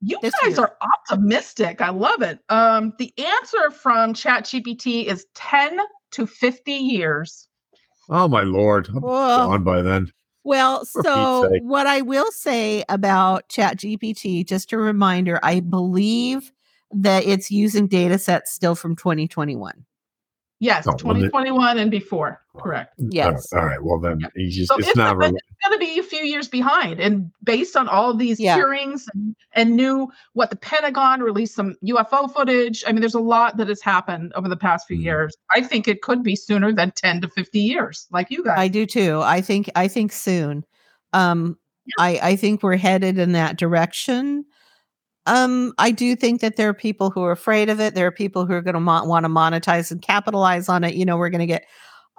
You guys year. are optimistic. I love it. Um, the answer from ChatGPT is 10 to 50 years. Oh my lord, I'm Whoa. gone by then. Well, For so what I will say about ChatGPT, just a reminder, I believe that it's using data sets still from 2021. Yes, Oh, well, the- 2021 and before. Correct. Yes. All right. Well, then you just, So it's it's, not. gonna- it's going to be a few years behind. And based on all these Yeah. hearings and, and new, what the Pentagon released some UFO footage. I mean, there's a lot that has happened over the past few Mhm. years. I think it could be sooner than 10 to 50 years, like you guys. I do too. I think I think soon. Um I I think we're headed in that direction. Um I do think that there are people who are afraid of it. There are people who are going to mo- want to monetize and capitalize on it. You know, we're going to get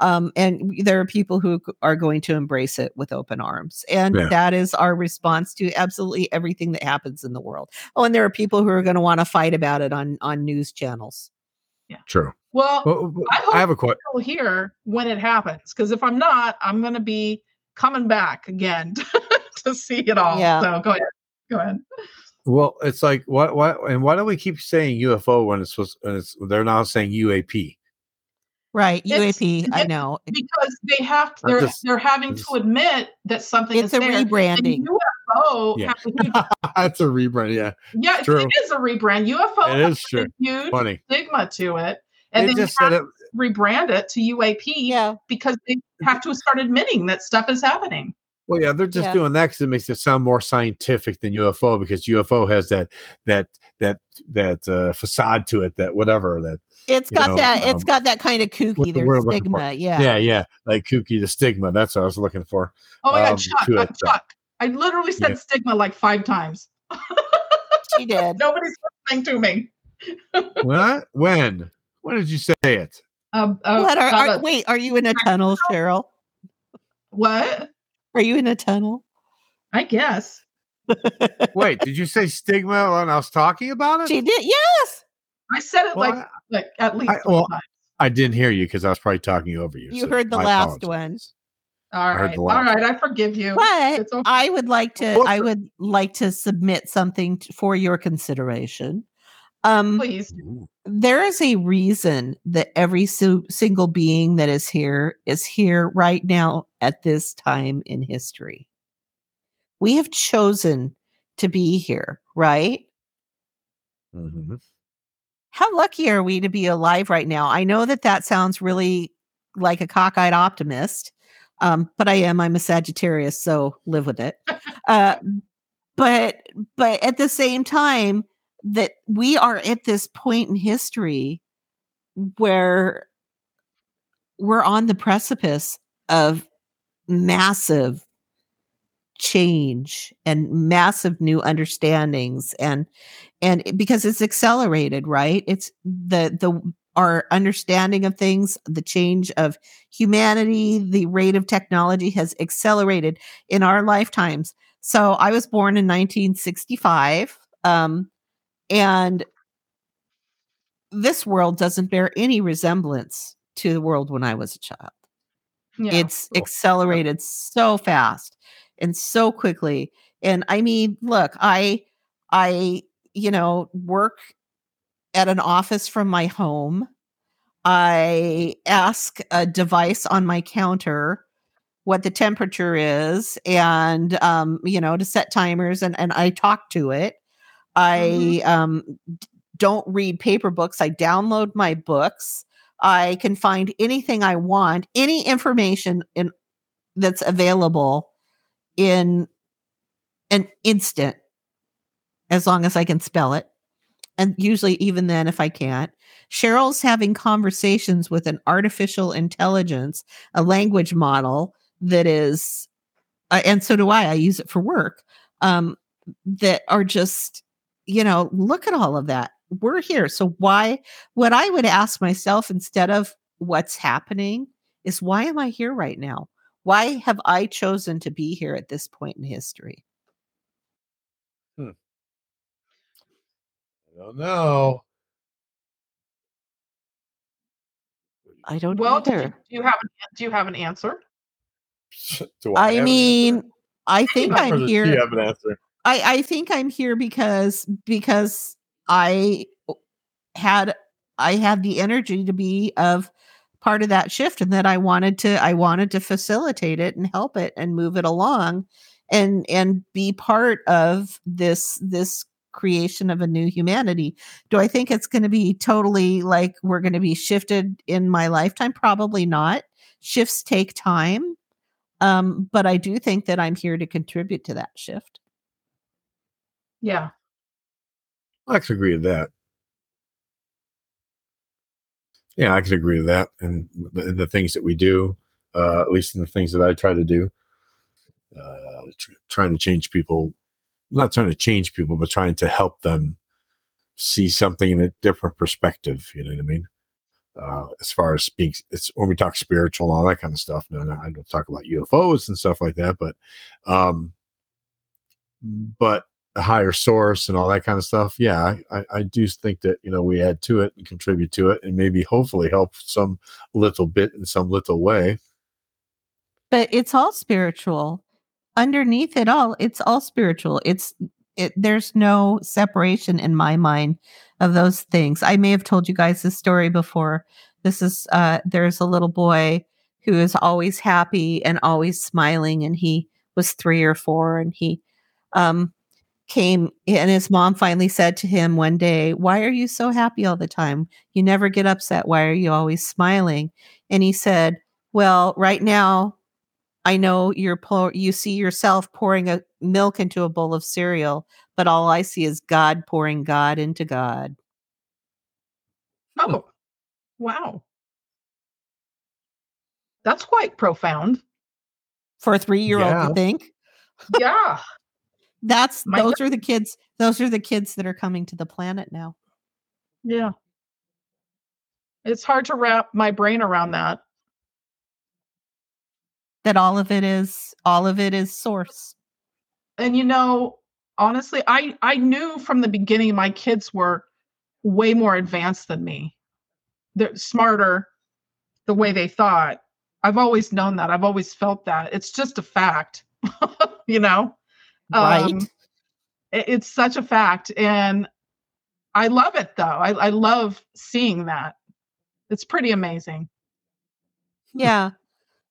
um and there are people who are going to embrace it with open arms. And Yeah. that is our response to absolutely everything that happens in the world. Oh, and there are people who are going to want to fight about it on on news channels. Yeah, true. well, Well, I hope I have a question. will hear when it happens. Because if I'm not, I'm going to be coming back again to see it all. Yeah. So go ahead. Go ahead. Well, it's like what what and why do we keep saying UFO when it's supposed when it's they're now saying UAP? Right, It's- UAP, I know. Because they have to, they're, just- they're having I'm to admit that something It's is a there. And rebranding. UFO, Yeah. has a That's a rebrand. Yeah, yeah, True. it is a rebrand. UFO It has is true. a huge funny. stigma to it, and they they just have said to it. rebrand it to UAP Yeah. because they have to start admitting that stuff is happening. Well, yeah, they're just Yeah. doing that because it makes it sound more scientific than UFO because UFO has that that that that uh, facade to it that whatever that It's you got know, that. It's um, got that kind of kooky. the There's word I'm looking for? stigma. Yeah. yeah yeah, like kooky the stigma that's what I was looking for. Oh my Um, God, Chuck, to uh, it, Chuck. I literally said yeah. stigma like five times. She did. Nobody's listening to me. What? When? When did you say it? Um, uh, what are, are a- wait? Are you in a tunnel, Cheryl? what? Are you in a tunnel? I guess. Wait, did you say stigma when I was talking about it? She did. Yes. I said it Well, like, like at least I- three well, times. I didn't hear you because I was probably talking over you. You so heard the last apologize. All I heard right. the All laugh. right. I forgive you. But okay. I would like to I would like to submit something t- for your consideration. Um Please. There is a reason that every su- single being that is here is here right now at this time in history. We have chosen to be here, right? Mhm. How lucky are we to be alive right now? I know that that sounds really like a cockeyed optimist, um, but I am. I'm a Sagittarius, so live with it. Uh, but but at the same time, that we are at this point in history where we're on the precipice of massive change and massive new understandings and and because it's accelerated right? It's the the our understanding of things the change of humanity the rate of technology has accelerated in our lifetimes. So i was born in 1965 um and this world doesn't bear any resemblance to the world when i was a child Yeah. it's cool. accelerated so fast and so quickly and i mean look i i you know work at an office from my home i ask a device on my counter what the temperature is and um you know to set timers and and i talk to it i um don't read paper books i download my books I can find anything I want, any information in that's available in an instant, as long as I can spell it. And usually, even then, if I can't. Cheryl's having conversations with an artificial intelligence, a language model that is, uh, and so do I. I use it for work. Um, that are just, you know, look at all of that. We're here. So why what I would ask myself instead of what's happening is why am I here right now? Why have I chosen to be here at this point in history? Hmm. I don't know. I don't well, do you, either. do you have an, do you have an answer? Do I, have an mean, answer? I think I'm does she here. have an answer? I, I think I'm here because because I had I had the energy to be of part of that shift and that I wanted to I wanted to facilitate it and help it and move it along and and be part of this this creation of a new humanity. Do I think it's going to be totally like we're going to be shifted in my lifetime? Probably not. Shifts take time. Um, but I do think that I'm here to contribute to that shift. Yeah. I can agree with that. Yeah, I could agree with that. And the, the things that we do, uh, at least in the things that I try to do, uh, tr- trying to change people, not trying to change people, but trying to help them see something in a different perspective. You know what I mean? Uh, as far as being, it's when we talk spiritual and all that kind of stuff. No, no, I don't talk about UFOs and stuff like that, but, um, but a higher source and all that kind of stuff. Yeah, I, I, do think that you know we add to it and contribute to it, and maybe hopefully help some little bit in some little way. but it's all spiritual underneath it all it's all spiritual it's it there's no separation in my mind of those things i may have told you guys this story before this is uh there's a little boy who is always happy and always smiling and he was 3 or 4 and he um came and his mom finally said to him one day why are you so happy all the time you never get upset why are you always smiling and he said well right now I know you're pour, you see yourself pouring a milk into a bowl of cereal, but all I see is God pouring God into God. Oh, wow. That's quite profound. For a three year old Yeah. to think Yeah. That's My those are the kids. Those are the kids that are coming to the planet now. Yeah. It's hard to wrap my brain around that. That all of it is all of it is source. And you know, honestly, I I knew from the beginning my kids were way more advanced than me. They're smarter the way they thought, I've always known that. I've always felt that. It's just a fact, you know? Right. Um, it- it's such a fact. And I love it though. I, I love seeing that. It's pretty amazing. yeah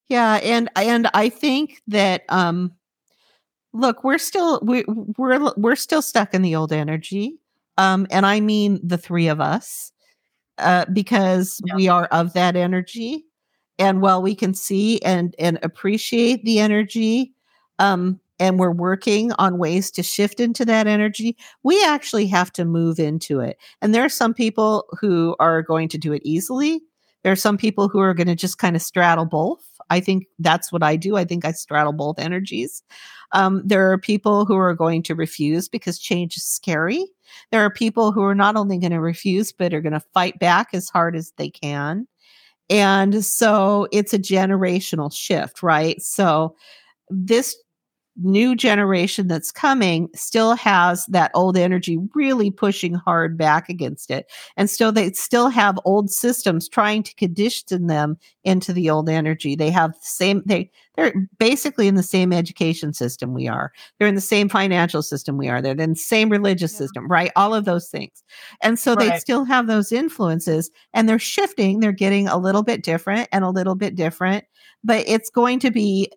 yeah and and i think that um look we're still we, we're we're still stuck in the old energy um and i mean the three of us uh because Yeah. we are of that energy and while we can see and and appreciate the energy um and we're working on ways to shift into that energy we actually have to move into it and there are some people who are going to do it easily there are some people who are going to just kind of straddle both. I think that's what I do. I think I straddle both energies. Um, there are people who are going to refuse because change is scary. There are people who are not only going to refuse, but are going to fight back as hard as they can. And so it's a generational shift, right? So this new generation that's coming still has that old energy really pushing hard back against it. And still they still have old systems trying to condition them into the old energy. They have the same they they're basically in the same education system we are. They're in the same financial system we are. They're in the same religious Yeah. system right? All of those things. And so they still have those influences and they're shifting. They're getting a little bit different and a little bit different but it's going to be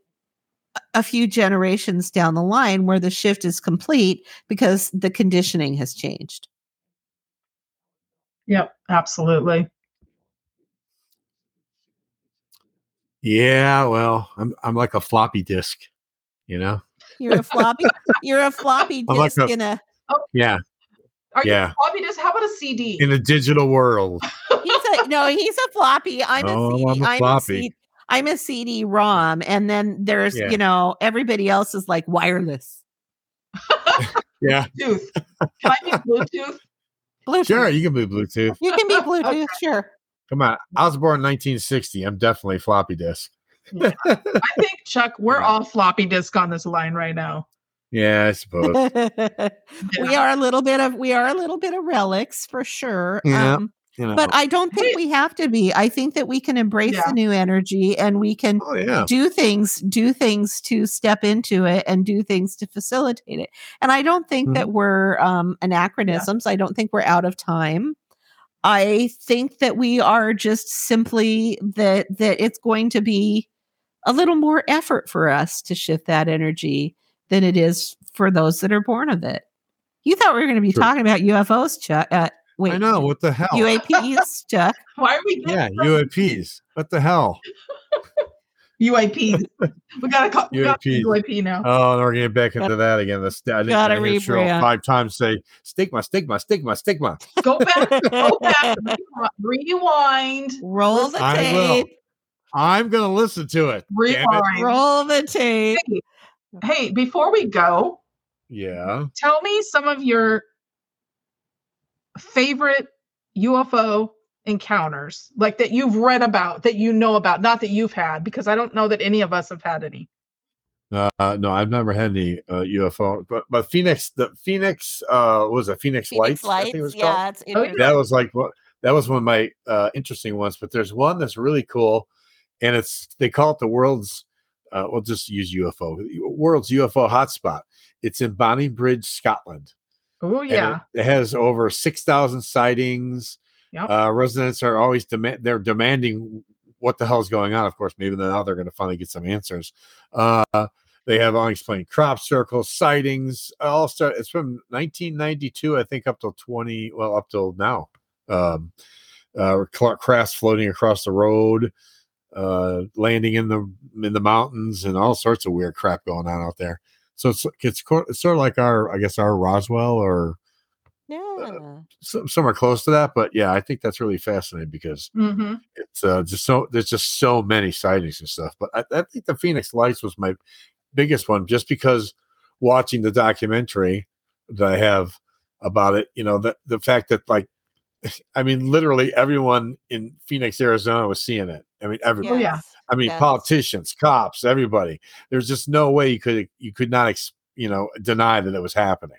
a few generations down the line where the shift is complete because the conditioning has changed. Yep, absolutely. Yeah, well, I'm I'm like a floppy disk, you know. You're a floppy. you're a floppy I'm like disk a- in a. Oh, Yeah, Are Yeah. you floppy disk? How about a CD? in a digital world. He's a no. He's a floppy. I'm a Oh, CD. I'm a I'm a floppy. C- I'm a CD ROM, and then there's Yeah. you know everybody else is like wireless. Yeah, Bluetooth. Can I be Bluetooth? Bluetooth. sure. You can be Bluetooth. You can be Bluetooth. Sure. Come on. I was born in 1960. I'm definitely floppy disk. Yeah. I think Chuck, we're all floppy disk on this line right now. yeah, I suppose. we are a little bit of we are a little bit of relics for sure. Yeah. Um, You know. but I don't think we have to be. I think that we can embrace Yeah. the new energy and we can oh yeah. do things do things to step into it and do things to facilitate it and i don't think that we're um anachronisms i don't think we're out of time i think that we are just simply that that it's going to be a little more effort for us to shift that energy than it is for those that are born of it you thought we were going to be Sure. talking about ufos chuck uh, wait I know. What the hell? uaps chuck Why are we yeah, getting UAPs. What the hell? UAP? We gotta call we gotta UAPs. do UAP now. Oh, and we're getting back into that again. The st- I didn't Gotta I hear Cheryl rebrand. five times say stigma, stigma, stigma, stigma. Go back, go back, rewind, roll the I will. tape I'm gonna listen to it. Damn it. rewind. roll the tape Hey, before we go, Yeah. tell me some of your favorite UFO encounters, like that you've read about, that you know about, not that you've had, because I don't know that any of us have had any. Uh, no, I've never had any uh, UFO, but but Phoenix, the Phoenix, uh, what was a Phoenix, Phoenix Lights? I think it was lights called. yeah it's Oh, interesting. that was like what that was one of my uh, interesting ones. But there's one that's really cool, and it's they call it the world's. Uh, we'll just use UFO. World's UFO hotspot. It's in Bonnybridge, Scotland. Oh yeah. it, it has over six thousand sightings. Yep. Uh, residents are always demand. They're demanding what the hell's going on. Of course, maybe now they're going to finally get some answers. Uh, they have unexplained crop circles, sightings. All start. It's from 1992, I think, up till 20. Well, up till now. Um, uh, crafts floating across the road, uh, landing in the in the mountains, and all sorts of weird crap going on out there. So it's it's, it's sort of like our, I guess, our Roswell or yeah so, somewhere close to that. But yeah, I think that's really fascinating because hmm it's uh, just so there's just so many sightings and stuff. But I, I think the Phoenix Lights was my biggest one, just because watching the documentary that I have about it, you know, the the fact that like, I mean, literally everyone in Phoenix, Arizona, was seeing it. I mean, everybody. Oh, yeah. I mean, yes. politicians, cops, everybody. There's just no way you could you could not ex, you know deny that it was happening.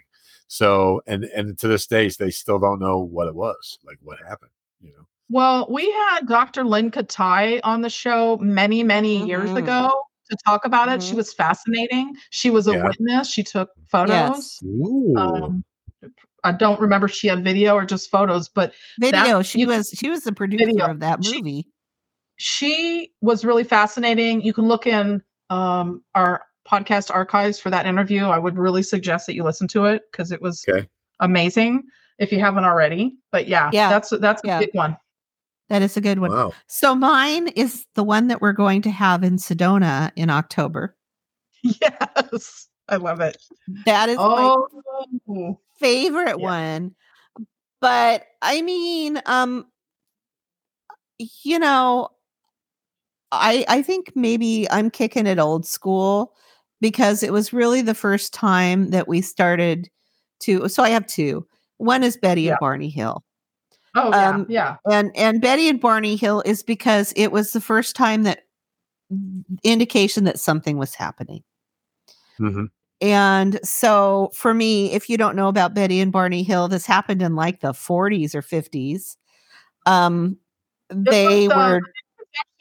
So and and to this day they still don't know what it was, like what happened. You know. Well, we had Dr. Lynne Kitei on the show many, many years Mhm. ago to talk about it. She Mhm. was fascinating. She was a Yeah. witness. She took photos. Yes. Ooh. Um, I don't remember if she had video or just photos, but Video. That- she you- was she was the producer Video. of that movie. she was really fascinating. You can look in um, our podcast archives for that interview. I would really suggest that you listen to it because it was Okay. amazing if you haven't already. But yeah, Yeah. that's that's a Yeah. big one. That is a good one. Wow. So mine is the one that we're going to have in Sedona in October. yes, I love it. That is my Oh, favorite Yeah. one. But I mean, um you know, I I think maybe I'm kicking it old school because it was really the first time that we started to so I have two. One is Betty Yeah. and Barney Hill. oh yeah, Um, yeah. And and Betty and Barney Hill is because it was the first time that indication that something was happening. Mhm. And so for me, if you don't know about Betty and Barney Hill, this happened in like the 40s or 50s. Um they was, uh, were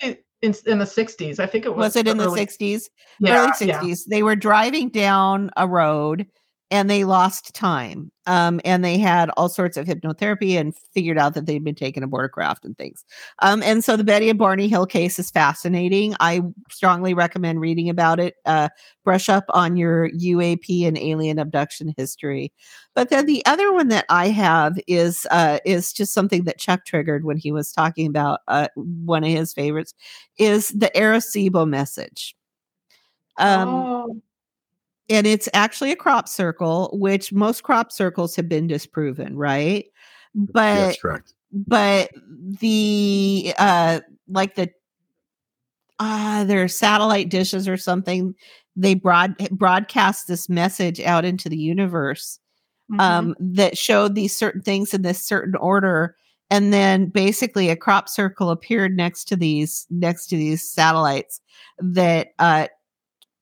Actually, in, in the 60s. I think it was. was it in the early- 60s? Yeah, early yeah. 60s. They were driving down a road and they lost time. Um, and they had all sorts of hypnotherapy and figured out that they'd been taken aboard a craft and things. Um, and so the Betty and Barney Hill case is fascinating. I strongly recommend reading about it. Uh, brush up on your UAP and alien abduction history. But then the other one that I have is uh, is just something that Chuck triggered when he was talking about uh, one of his favorites is the Arecibo message. Um, oh, and it's actually a crop circle, which most crop circles have been disproven, right? But That's correct. but the uh like the uh their satellite dishes or something they broad broadcast this message out into the universe mhm. um that showed these certain things in this certain order and then basically a crop circle appeared next to these next to these satellites that uh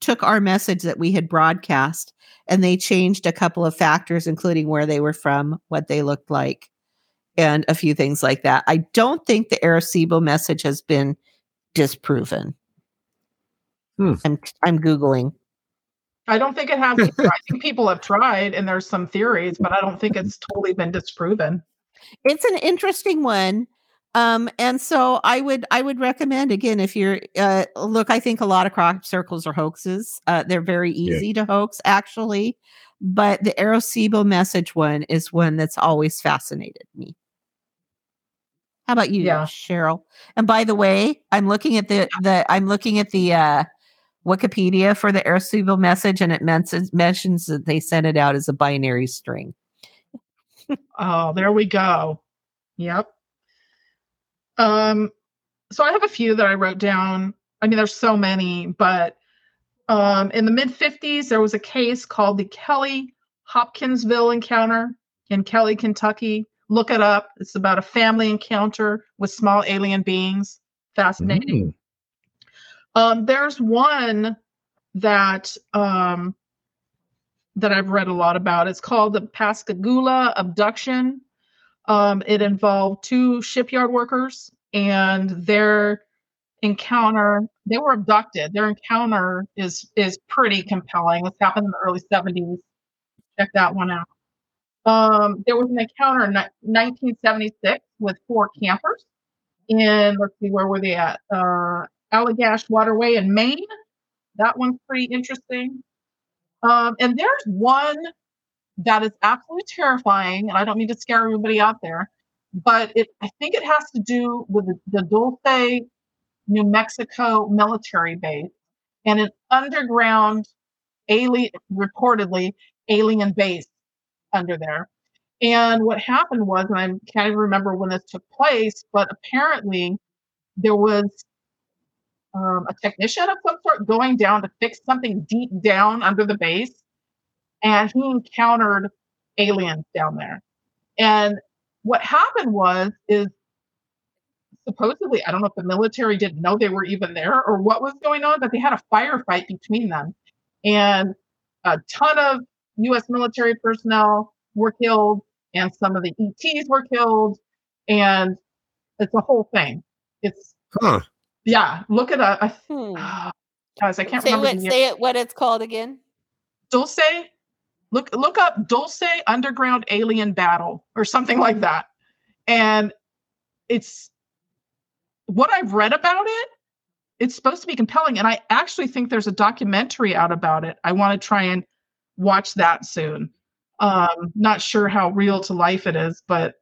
took our message that we had broadcast and they changed a couple of factors including where they were from what they looked like and a few things like that i don't think the arecibo message has been disproven Hmm. i'm i'm googling I don't think it has. I think people have tried, and there's some theories, but I don't think it's totally been disproven. it's an interesting one um and so i would i would recommend again if you're uh look i think a lot of crop circles are hoaxes uh they're very Yeah. easy to hoax actually but the arecibo message one is one that's always fascinated me how about you Yeah. cheryl and by the way i'm looking at the the i'm looking at the uh wikipedia for the arecibo message and it mentions mentions that they sent it out as a binary string Oh, there we go. Yep. Um, so I have a few that I wrote down. I mean, there's so many, but um, in the mid 50s, there was a case called the Kelly Hopkinsville encounter in Kelly, Kentucky. Look it up. It's about a family encounter with small alien beings. Fascinating. Mm. Um, there's one that um, that I've read a lot about. It's called the Pascagoula abduction. Um, it involved two shipyard workers and their encounter. They were abducted. Their encounter is is pretty compelling. This happened in the early 70s. Check that one out. Um, there was an encounter in 1976 with four campers in let's see where were they at? Uh, Allagash Waterway in Maine. That one's pretty interesting. Um, and there's one that is absolutely terrifying, and I don't mean to scare everybody out there, but it I think it has to do with the, Dulce, New Mexico military base and an underground alien reportedly alien base under there. And what happened was, and I can't even remember when this took place, but apparently there was um, a technician of some sort going down to fix something deep down under the base, and he encountered aliens down there. And what happened was, is supposedly, I don't know if the military didn't know they were even there or what was going on, but they had a firefight between them, and a ton of U.S. military personnel were killed, and some of the ETs were killed, and It's a whole thing. It's Huh. yeah. Look at a. Hmm. I, guys, I can't Say remember. what the say it what it's called again. Dulce. Look look up Dulce Underground Alien Battle or something like that. And it's what I've read about it, it's supposed to be compelling. And I actually think there's a documentary out about it. I want to try and watch that soon. Um, not sure how real to life it is, but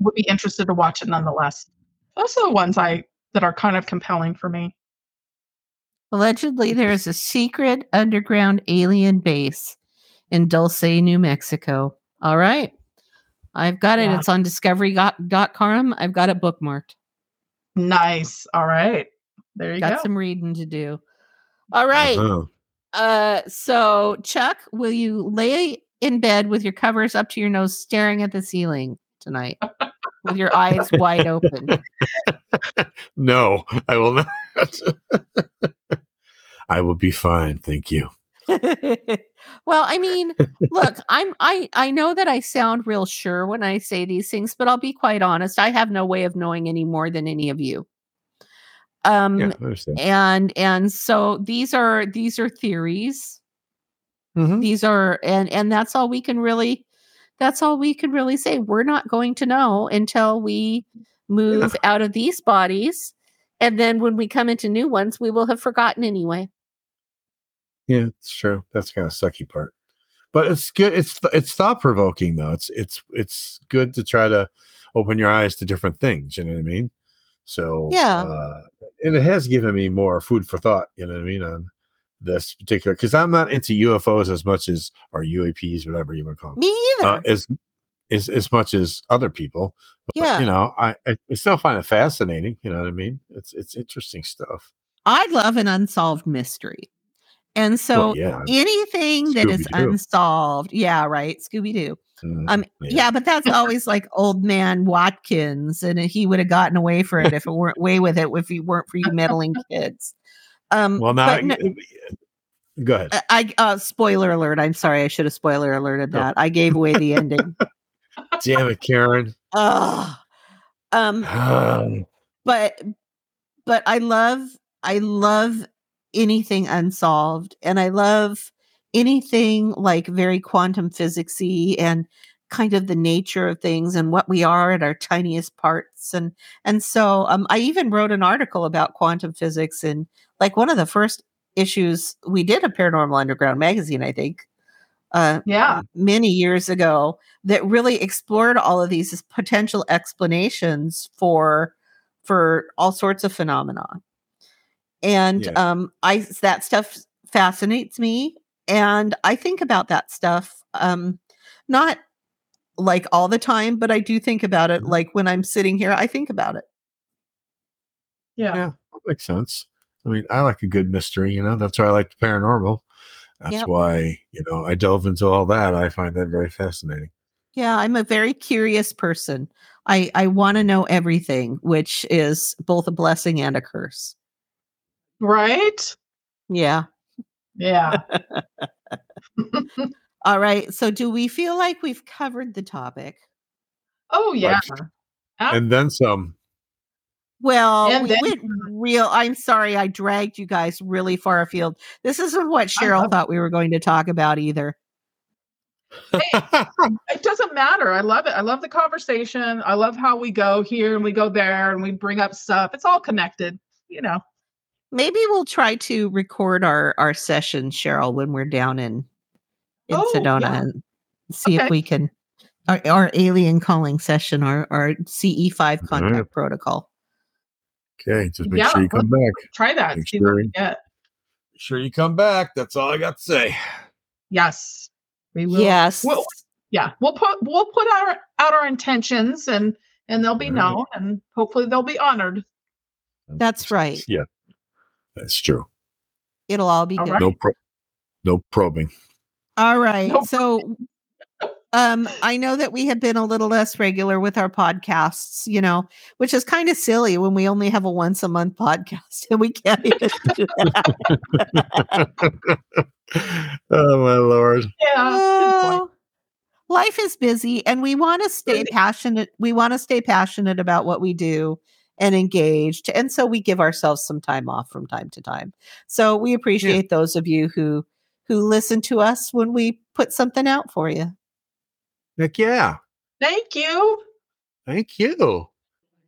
would be interested to watch it nonetheless. Those are the ones I that are kind of compelling for me. Allegedly, there is a secret underground alien base in Dulce, New Mexico. All right. I've got it. Yeah. It's on discovery.com. I've got it bookmarked. Nice. All right. There you got go. Got some reading to do. All right. Uh-huh. Uh, so Chuck, will you lay in bed with your covers up to your nose, staring at the ceiling tonight, with your eyes wide open? No, I will not. I will be fine. Thank you. well, I mean, look, I'm I I know that I sound real sure when I say these things, but I'll be quite honest. I have no way of knowing any more than any of you. Um, Yeah, and and so these are these are theories Mhm. these are and and that's all we can really that's all we can really say we're not going to know until we move out of these bodies and then when we come into new ones we will have forgotten anyway Yeah, it's true. That's kind of sucky part. But it's good. It's it's thought provoking though. It's it's it's good to try to open your eyes to different things. You know what I mean? So Yeah. uh, and it has given me more food for thought. You know what I mean on this particular because I'm not into UFOs as much as or UAPs, whatever you want to call them, me either uh, as as as much as other people. But, Yeah. you know, I I I still find it fascinating. You know what I mean? It's it's interesting stuff. i love an unsolved mystery and so Well, yeah. anything that is Scooby-Doo. unsolved yeah right scooby-doo mm, um, yeah. but that's always like old man Watkins, and he would have gotten away for it if it weren't away with it if he weren't for you meddling kids. Um, Well, now no- go ahead. I- uh, spoiler alert. I'm sorry, I should have spoiler alerted No. that. I gave away the ending. Damn it, Karen. Um, Um, but but I love I love anything unsolved, and I love anything like very quantum physicsy and kind of the nature of things and what we are at our tiniest parts and and so um, I even wrote an article about quantum physics in like one of the first issues we did a Paranormal Underground magazine, I think. Uh, Yeah. many years ago that really explored all of these potential explanations for for all sorts of phenomena and Yeah. um i that stuff fascinates me and i think about that stuff um not like all the time but i do think about it Mhm. like when i'm sitting here i think about it Yeah. Yeah. makes sense. I mean, I like a good mystery, you know. That's why I like the paranormal. That's Yep. why, you know, I delve into all that. I find that very fascinating. yeah i'm a very curious person i i want to know everything which is both a blessing and a curse Right? yeah Yeah. All right. So, do we feel like we've covered the topic? oh yeah. Ah. And then some. Well, And we then- went real. I'm sorry, I dragged you guys really far afield. This isn't what Cheryl thought we were going to talk about either. It doesn't matter. I love it. I love the conversation. I love how we go here and we go there and we bring up stuff. It's all connected, you know. Maybe we'll try to record our our session, Cheryl, when we're down in in Oh, Sedona yeah. and see if we can our, our alien calling session, our our CE five contact right. protocol. okay, just make Yeah, sure you come back. Try that. Make See what we sure- get. Sure you come back. That's all I got to say. Yes. We will. Yes. Well, yeah. We'll put we'll put our out our intentions and and they'll be All right. known and hopefully they'll be honored. That's right. Yeah, that's true. It'll all be All good. right. No pro- no probing. All right. Nope. So um I know that we have been a little less regular with our podcasts, you know, which is kind of silly when we only have a once a month podcast and we can't even do that. oh my lord. Yeah. good. Oh, life is busy and we want to stay passionate. We want to stay passionate about what we do and engaged. And so we give ourselves some time off from time to time. So we appreciate those of you who who listen to us when we put something out for you. Heck yeah. Thank you. Thank you.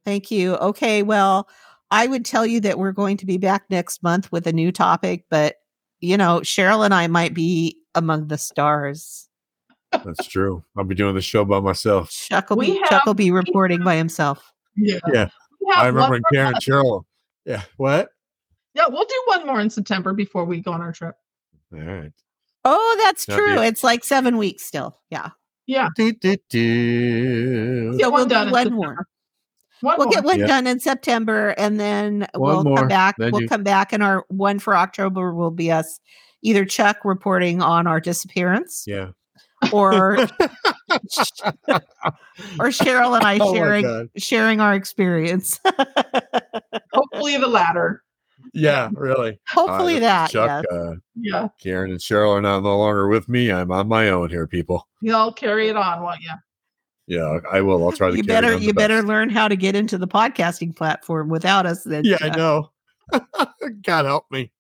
Thank you. Okay, well, I would tell you that we're going to be back next month with a new topic, but you know, Cheryl and I might be among the stars. That's true. I'll be doing the show by myself. Chuck will, We be, Chuck will be reporting by himself. Yeah. Yeah. We have I remember one when Karen month. Cheryl. Yeah. What? Yeah, we'll do one more in September before we go on our trip. All right. Oh, that's That'd be- true. It's like seven weeks still. Yeah. Yeah. Do, do, do. Get So we'll do done one more. One We'll more. get one Yeah. done in September and then One we'll more, come back. then We'll you- come back and our one for October will be us either Chuck reporting on our disappearance Yeah. or or Cheryl and I Oh sharing sharing our experience. Hopefully the latter. Yeah, really. Hopefully Uh, that. Chuck, yes. uh, Yeah. Karen and Cheryl are not no longer with me. I'm on my own here, people. Y'all carry it on, won't you? Yeah, I will. I'll try to. you carry better on the you better best. learn how to get into the podcasting platform without us then. Yeah, I know. God help me.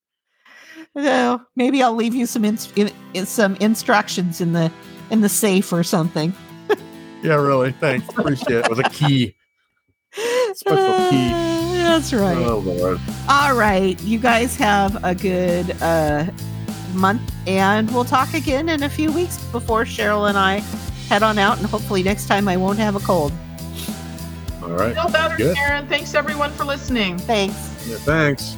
So maybe I'll leave you some in, in- some instructions in the in the safe or something. Yeah, really. Thanks. Appreciate it. With a key. Special key. Uh, That's right. Oh Lord. All right. You guys have a good uh, month, and we'll talk again in a few weeks before Cheryl and I head on out. And hopefully, next time I won't have a cold. All right. Feel better, Good. Karen. Thanks everyone for listening. Thanks. Yeah, thanks.